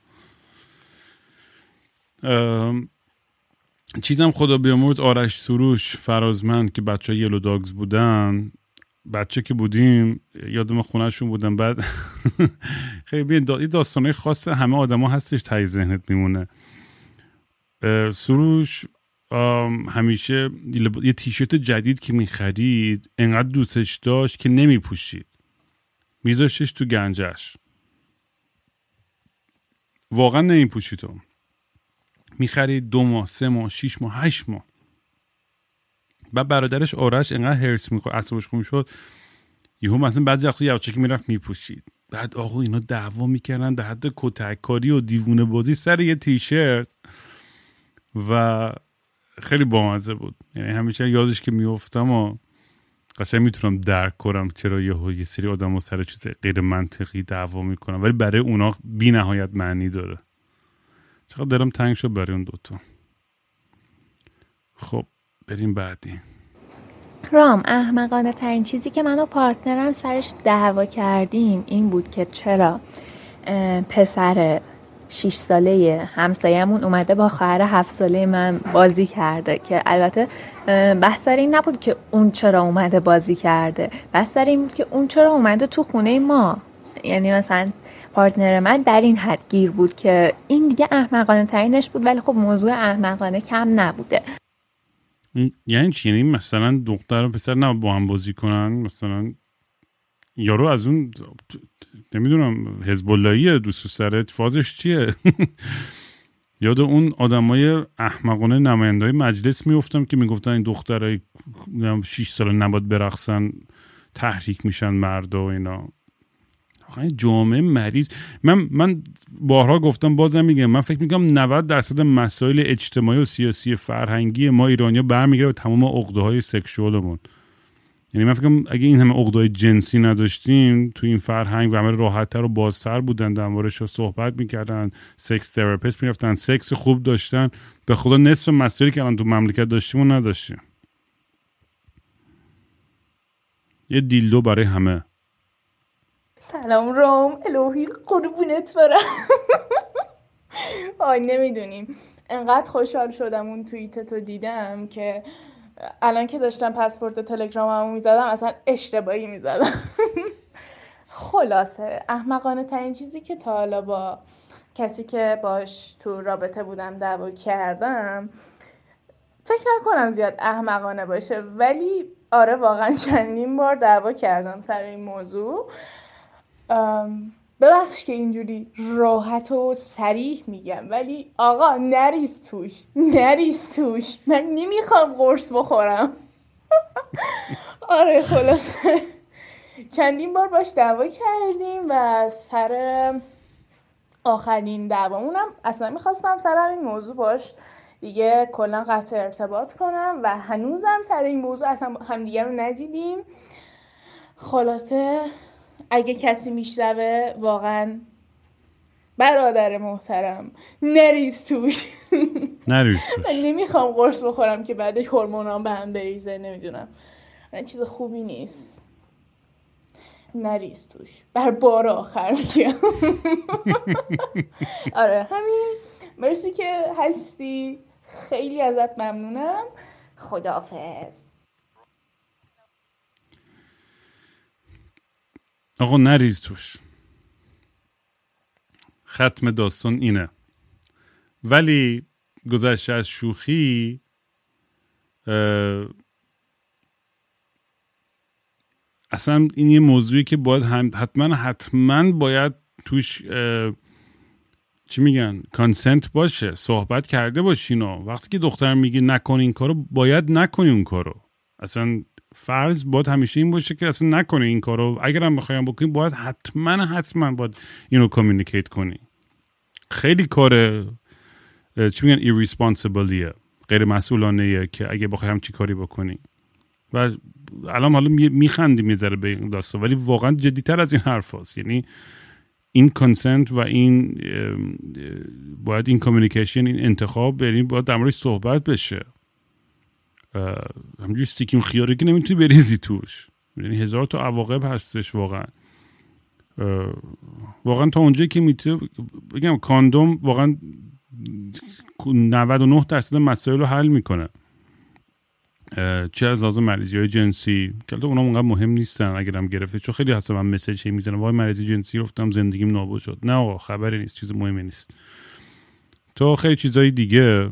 چیزم خدا بیامرز آرش سروش فرازمند که بچه یلو داگز بودن. بچه که بودیم یادم خونهشون بودم. بعد خیلی دا... داستانه خاص همه آدما هستش تای ذهنت میمونه. سروش همیشه یه تیشرت جدید که می‌خرید انقدر دوستش داشت که نمیپوشید. میذاشتش تو گنجش. واقعا نمیپوشید. تو می‌خرید دو ماه سه ماه شیش ماه هشت ماه. و برادرش آرش انقدر هرس می‌خورد اصابش خون شد یهو مثلا بعضی وقتا یواچه که می‌رفت میپوشید. بعد آقا اینا دعوا می‌کردن در حد کتک کاری و دیوونه بازی سر یه تیشرت. و خیلی بامزه بود. یعنی همیشه یادش که میفتم و قشنگ می‌تونم درک کنم چرا یه یه سری آدم و سر چیز غیر منطقی دعوا می‌کنم ولی برای اونا بی نهایت معنی داره. چقدر دارم تنگ شد برای اون دوتا. خب بریم بعدی. رام احمقانه ترین چیزی که من و پارتنرم سرش دعوا کردیم این بود که چرا پسر 6 ساله همسایمون اومده با خواهر 7 ساله من بازی کرده که البته بحث این نبود که اون چرا اومده بازی کرده. بحث این بود که اون چرا اومده تو خونه ما. یعنی مثلا پارتنر من در این حد گیر بود که این دیگه احمقانه ترینش بود ولی خب موضوع احمقانه کم نبوده. یعنی چی؟ یعنی مثلا دختر و پسر نه با هم بازی کنن؟ مثلا یارو از اون نمی‌دونم حزب دوست سرت فازش چیه؟ یاد اون آدمای احمقانه نمایندهای مجلس میفتم که می‌گفتن این دخترای 6 سال نباد برقصن تحریک میشن مردا و اینا. جامعه مریض. من من بارها گفتم بازم میگم من فکر می‌کنم 90 درصد مسائل اجتماعی و سیاسی فرهنگی ما ایرانیا برمیگره به تمام عقده های سکشوالمون. یعنی من فکر می‌کنم اگه این همه عقدای جنسی نداشتیم تو این فرهنگ و همه راحتتر و بازتر بودن در موردش صحبت می‌کردن sex therapist می‌رفتن سکس خوب داشتن. به خدا نصف مسائلی که الان تو مملکت داشتیم و نداشتیم. یه dildo برای همه. سلام رام الهی قربونت برم. آی نمی‌دونیم. انقدر خوشحال شدم اون توییتتو دیدم که الان که داشتم پسپورت تلگراممو می‌زدم اصلا اشتباهی می‌زدم. خلاصه احمقانه ترین چیزی که تا حالا با کسی که باش تو رابطه بودم دعوا کردم فکر نکنم زیاد احمقانه باشه ولی آره واقعا چندین بار دعوا کردم سر این موضوع. ببخش که اینجوری راحت و سریح میگم ولی آقا نریز توش نریز توش. من نمی‌خوام قرص بخورم. آره خلاصه. چندین بار باش دعوا کردیم و سر آخرین دعوامونم اصلا می‌خواستم سر این موضوع باش. دیگه کلا قطع ارتباط کنم و هنوزم سر این موضوع اصلا همدیگه رو ندیدیم. خلاصه اگه کسی میشنوه واقعا برادر محترم. نریز توش. نریز توش. نمی‌خوام قرص بخورم که بعدش هورمونام به هم بریزه نمی‌دونم. چیز خوبی نیست. نریز توش. بر بار آخر میگم. آره همین. مرسی که هستی. خیلی ازت ممنونم. خداحافظ. آقا نریز توش. ختم داستان اینه. ولی گذشته از شوخی اصلا این یه موضوعی که باید حتما حتما باید توش چی میگن؟ کانسنت باشه صحبت کرده باشین وقتی که دختر میگه نکن این کارو باید نکنی اون کارو. اصلا فرض باید همیشه این باشه که اصلا نکنی این کارو. اگر هم بخوایم بکنی باید حتما حتما باید اینو communicate کنی. خیلی کار چی میگن irresponsible یه غیر مسئولانه که اگه بخوای همچی کاری بکنی. و الان حالا میخندی می‌ذاره به این داستان ولی واقعا جدیتر از این حرف هست. یعنی این consent و این باید این communication این انتخاب یعنی باید در صحبت بشه. همجوری سیکیم خیاره که نمی‌تونی بریزی توش. یعنی هزار تا عواقب هستش واقعا. واقعا تا اونجایی که می‌تونه بگم کاندوم واقعا 99 درصد مسائل رو حل می‌کنه. چه از لازم مریضی های جنسی که اونا اونقدر مهم نیستن اگرم گرفته چون خیلی هست من مسیج می‌زنم وای مریضی جنسی رفتم زندگیم نابود شد. نه آقا خبری نیست. چیز مهمی نیست. تو خیلی چیزای دیگه.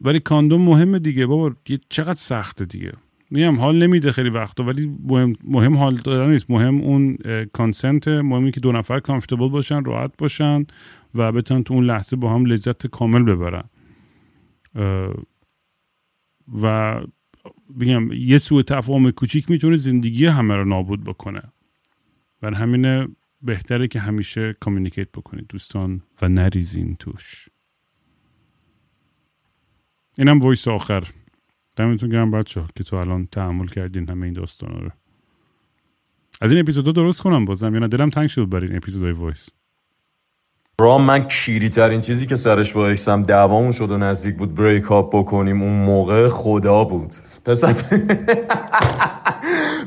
ولی کاندوم مهمه دیگه بابا چقدر سخته دیگه. میگم حال نمیده خیلی وقتا ولی مهم, مهم حال دادن نیست. مهم اون کانسنت مهمی که دو نفر comfortable باشن راحت باشن و بتونن تو اون لحظه با هم لذت کامل ببرن. و بگم یه سوء تفاهم کوچیک می‌تونه زندگی همه رو نابود بکنه. بر همینه بهتره که همیشه communicate بکنید دوستان و نریزین توش. اینم voice آخر. دمتون گرم بچه که تو الان تحمل کردین همه این داستان رو. از این اپیزودا درست کنم بازم یا دلم تنگ شد برای این اپیزودهای voice. رام من کیری ترین چیزی که سرش با ex م دعوامون شد و نزدیک بود break up بکنیم. اون موقع خدا بود. پسر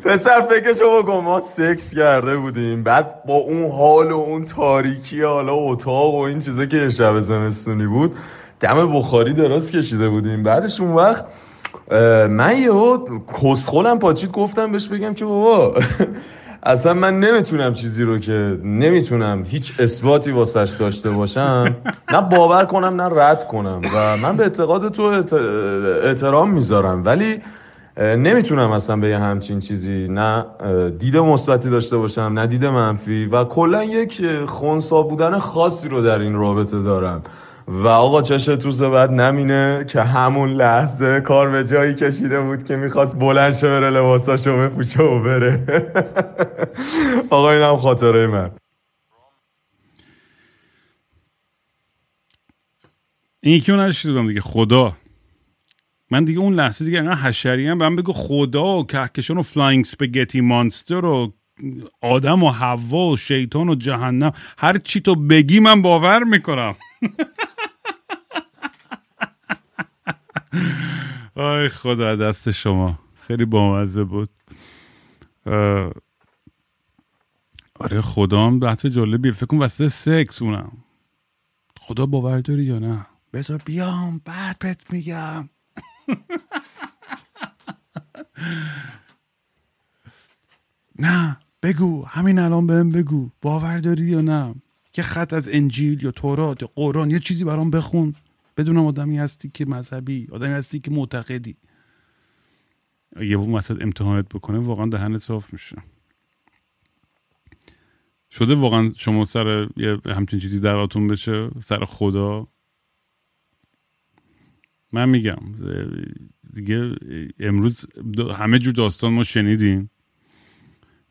پسر فکرشو بکن ما سکس کرده بودیم. بعد با اون حال و اون تاریکی حالا اتاق و این چیزا که شب زمستونی بود دم بخاری دراز کشیده بودیم. بعدش اون وقت من یهو کسخولم پاچید گفتم بهش بگم که بابا اصلا من نمی‌تونم چیزی رو که نمی‌تونم هیچ اثباتی واسش داشته باشم. نه باور کنم نه رد کنم. و من به اعتقاد تو احترام می‌ذارم. ولی نمی‌تونم اصلا به یه همچین چیزی نه دید مثبتی داشته باشم نه دید منفی. و کلا یک خونسا بودن خاصی رو در این رابطه دارم. و آقا چشتون روز بد نبینه که همون لحظه کار به جایی کشیده بود که می‌خواست بلند شه بره لباساشو بپوشه و بره. آقا اینم خاطره من. این یکی اون دیگه خدا. من دیگه اون لحظه دیگه انقدر حشری هم بگو خدا و کهکشان و flying spaghetti monster و آدم و حوا و شیطان و جهنم. هر چی تو بگی من باور می‌کنم. آی خدا دست شما. خیلی بامزه بود. آره خدا هم بحث جالبیه فکر کنم وسط سکس اونم. خدا باور داری یا نه؟ بذار بیام بعد بهت میگم. نه بگو همین الان بهم بگو. باور داری یا نه؟ یه خط از انجیل یا تورات یا قرآن یه چیزی برام بخون. بدونم آدمی هستی که مذهبی آدمی هستی که معتقدی. یه مثلا امتحانت بکنه واقعا دهنت صاف میشه. شده واقعا شما سر یه همچین چیزی دعواتون بشه؟ سر خدا؟ من میگم دیگه امروز همه جور داستان ما شنیدیم.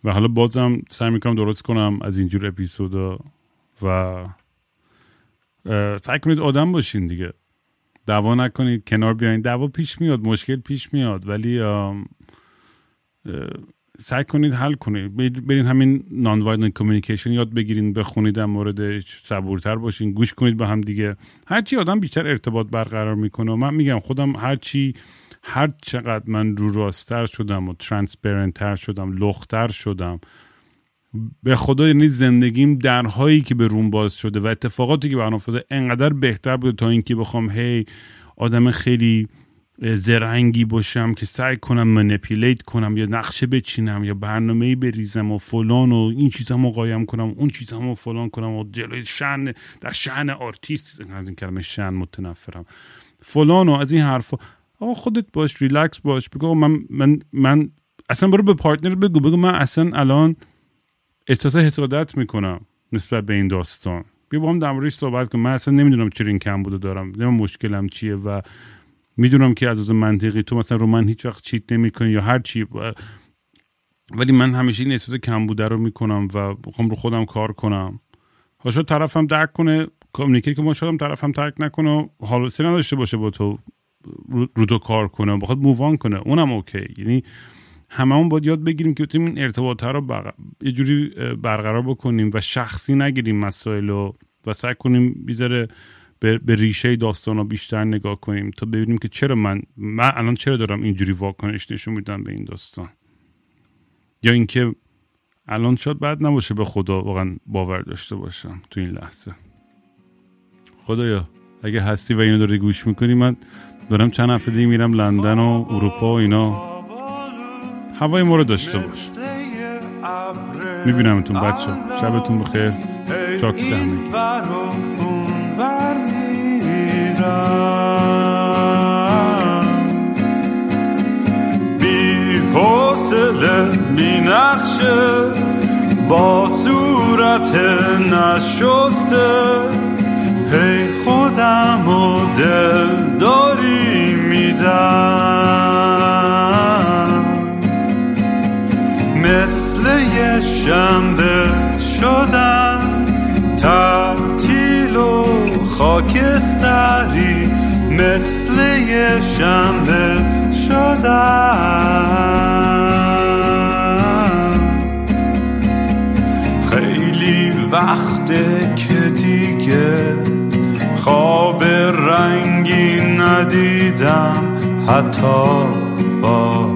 و حالا بازم سعی می‌کنم درست کنم از اینجور اپیزودا و سعی کنید آدم باشین دیگه. دعوا نکنید کنار بیاین. دعوا پیش میاد مشکل پیش میاد ولی سعی کنید حل کنید. برین همین nonviolent communication یاد بگیرین بخونید در مورد صبورتر باشین گوش کنید به هم دیگه. هرچی آدم بیشتر ارتباط برقرار می‌کنه من میگم خودم هرچی هر چقدر من رو راستر شدم و ترانسپرنتر شدم لختر شدم به خدا یعنی زندگیم درهایی که به روم باز شده و اتفاقاتی که برام افتاده انقدر بهتر بوده تا اینکه بخوام هی آدم خیلی زرنگی باشم که سعی کنم منپیلیت کنم یا نقشه بچینم یا برنامه بریزم و فلان و این چیزا قایم کنم اون چیزا فلان کنم و جلوی شن در شأن آرتیست از این کلمه شأن متنفرم. فلان و از این حرفا. آقا خودت باش ریلکس باش. بگو من من من اصلا برو به partner بگو. بگو من اصلا الان احساس حسادت می‌کنم نسبت به این داستان. بیا با هم در صحبت کنم من اصلا نمی‌دونم چرا این کمبودو دارم. نمی‌دونم مشکلم چیه و می‌دونم که از از منطقی تو مثلا رو من هیچ وقت cheat نمی‌کنی یا هر چی. ولی من همیشه این احساس کمبوده رو می‌کنم و بخوام رو خودم کار کنم. حالا طرفم درک کنه. کامیکیت که ما شدم طرفم ترک نکنه و حال نداشته باشه با تو. رو تو کار کنه. بخواد مووان کنه. اونم اوکی. یعنی هممون باید یاد بگیریم که بتونیم این ارتباط رو یه جوری برقرار بکنیم و شخصی نگیریم مسائل رو و سعی کنیم بیذاره به, به ریشه داستان رو بیشتر نگاه کنیم تا ببینیم که چرا من من الان چرا دارم اینجوری واکنش نشون میدم به این داستان. یا اینکه الان شاید بعد نباشه به خدا واقعا باور داشته باشم تو این لحظه. خدایا اگه هستی و اینو داری گوش می‌کنی من دارم چند هفته دیگه میرم لندن و اروپا و اینا. هوای ما رو داشته باش. میبینمتون بچه شبتون بخیر. چاکسی همه بی حوصله می نقشه با صورت نشسته. هی خودم و دل داری میدم. مثل یه شنبه شدم تعطیل و خاکستری مثل یه شنبه شدم خیلی وقته که دیگه خواب رنگی ندیدم حتی با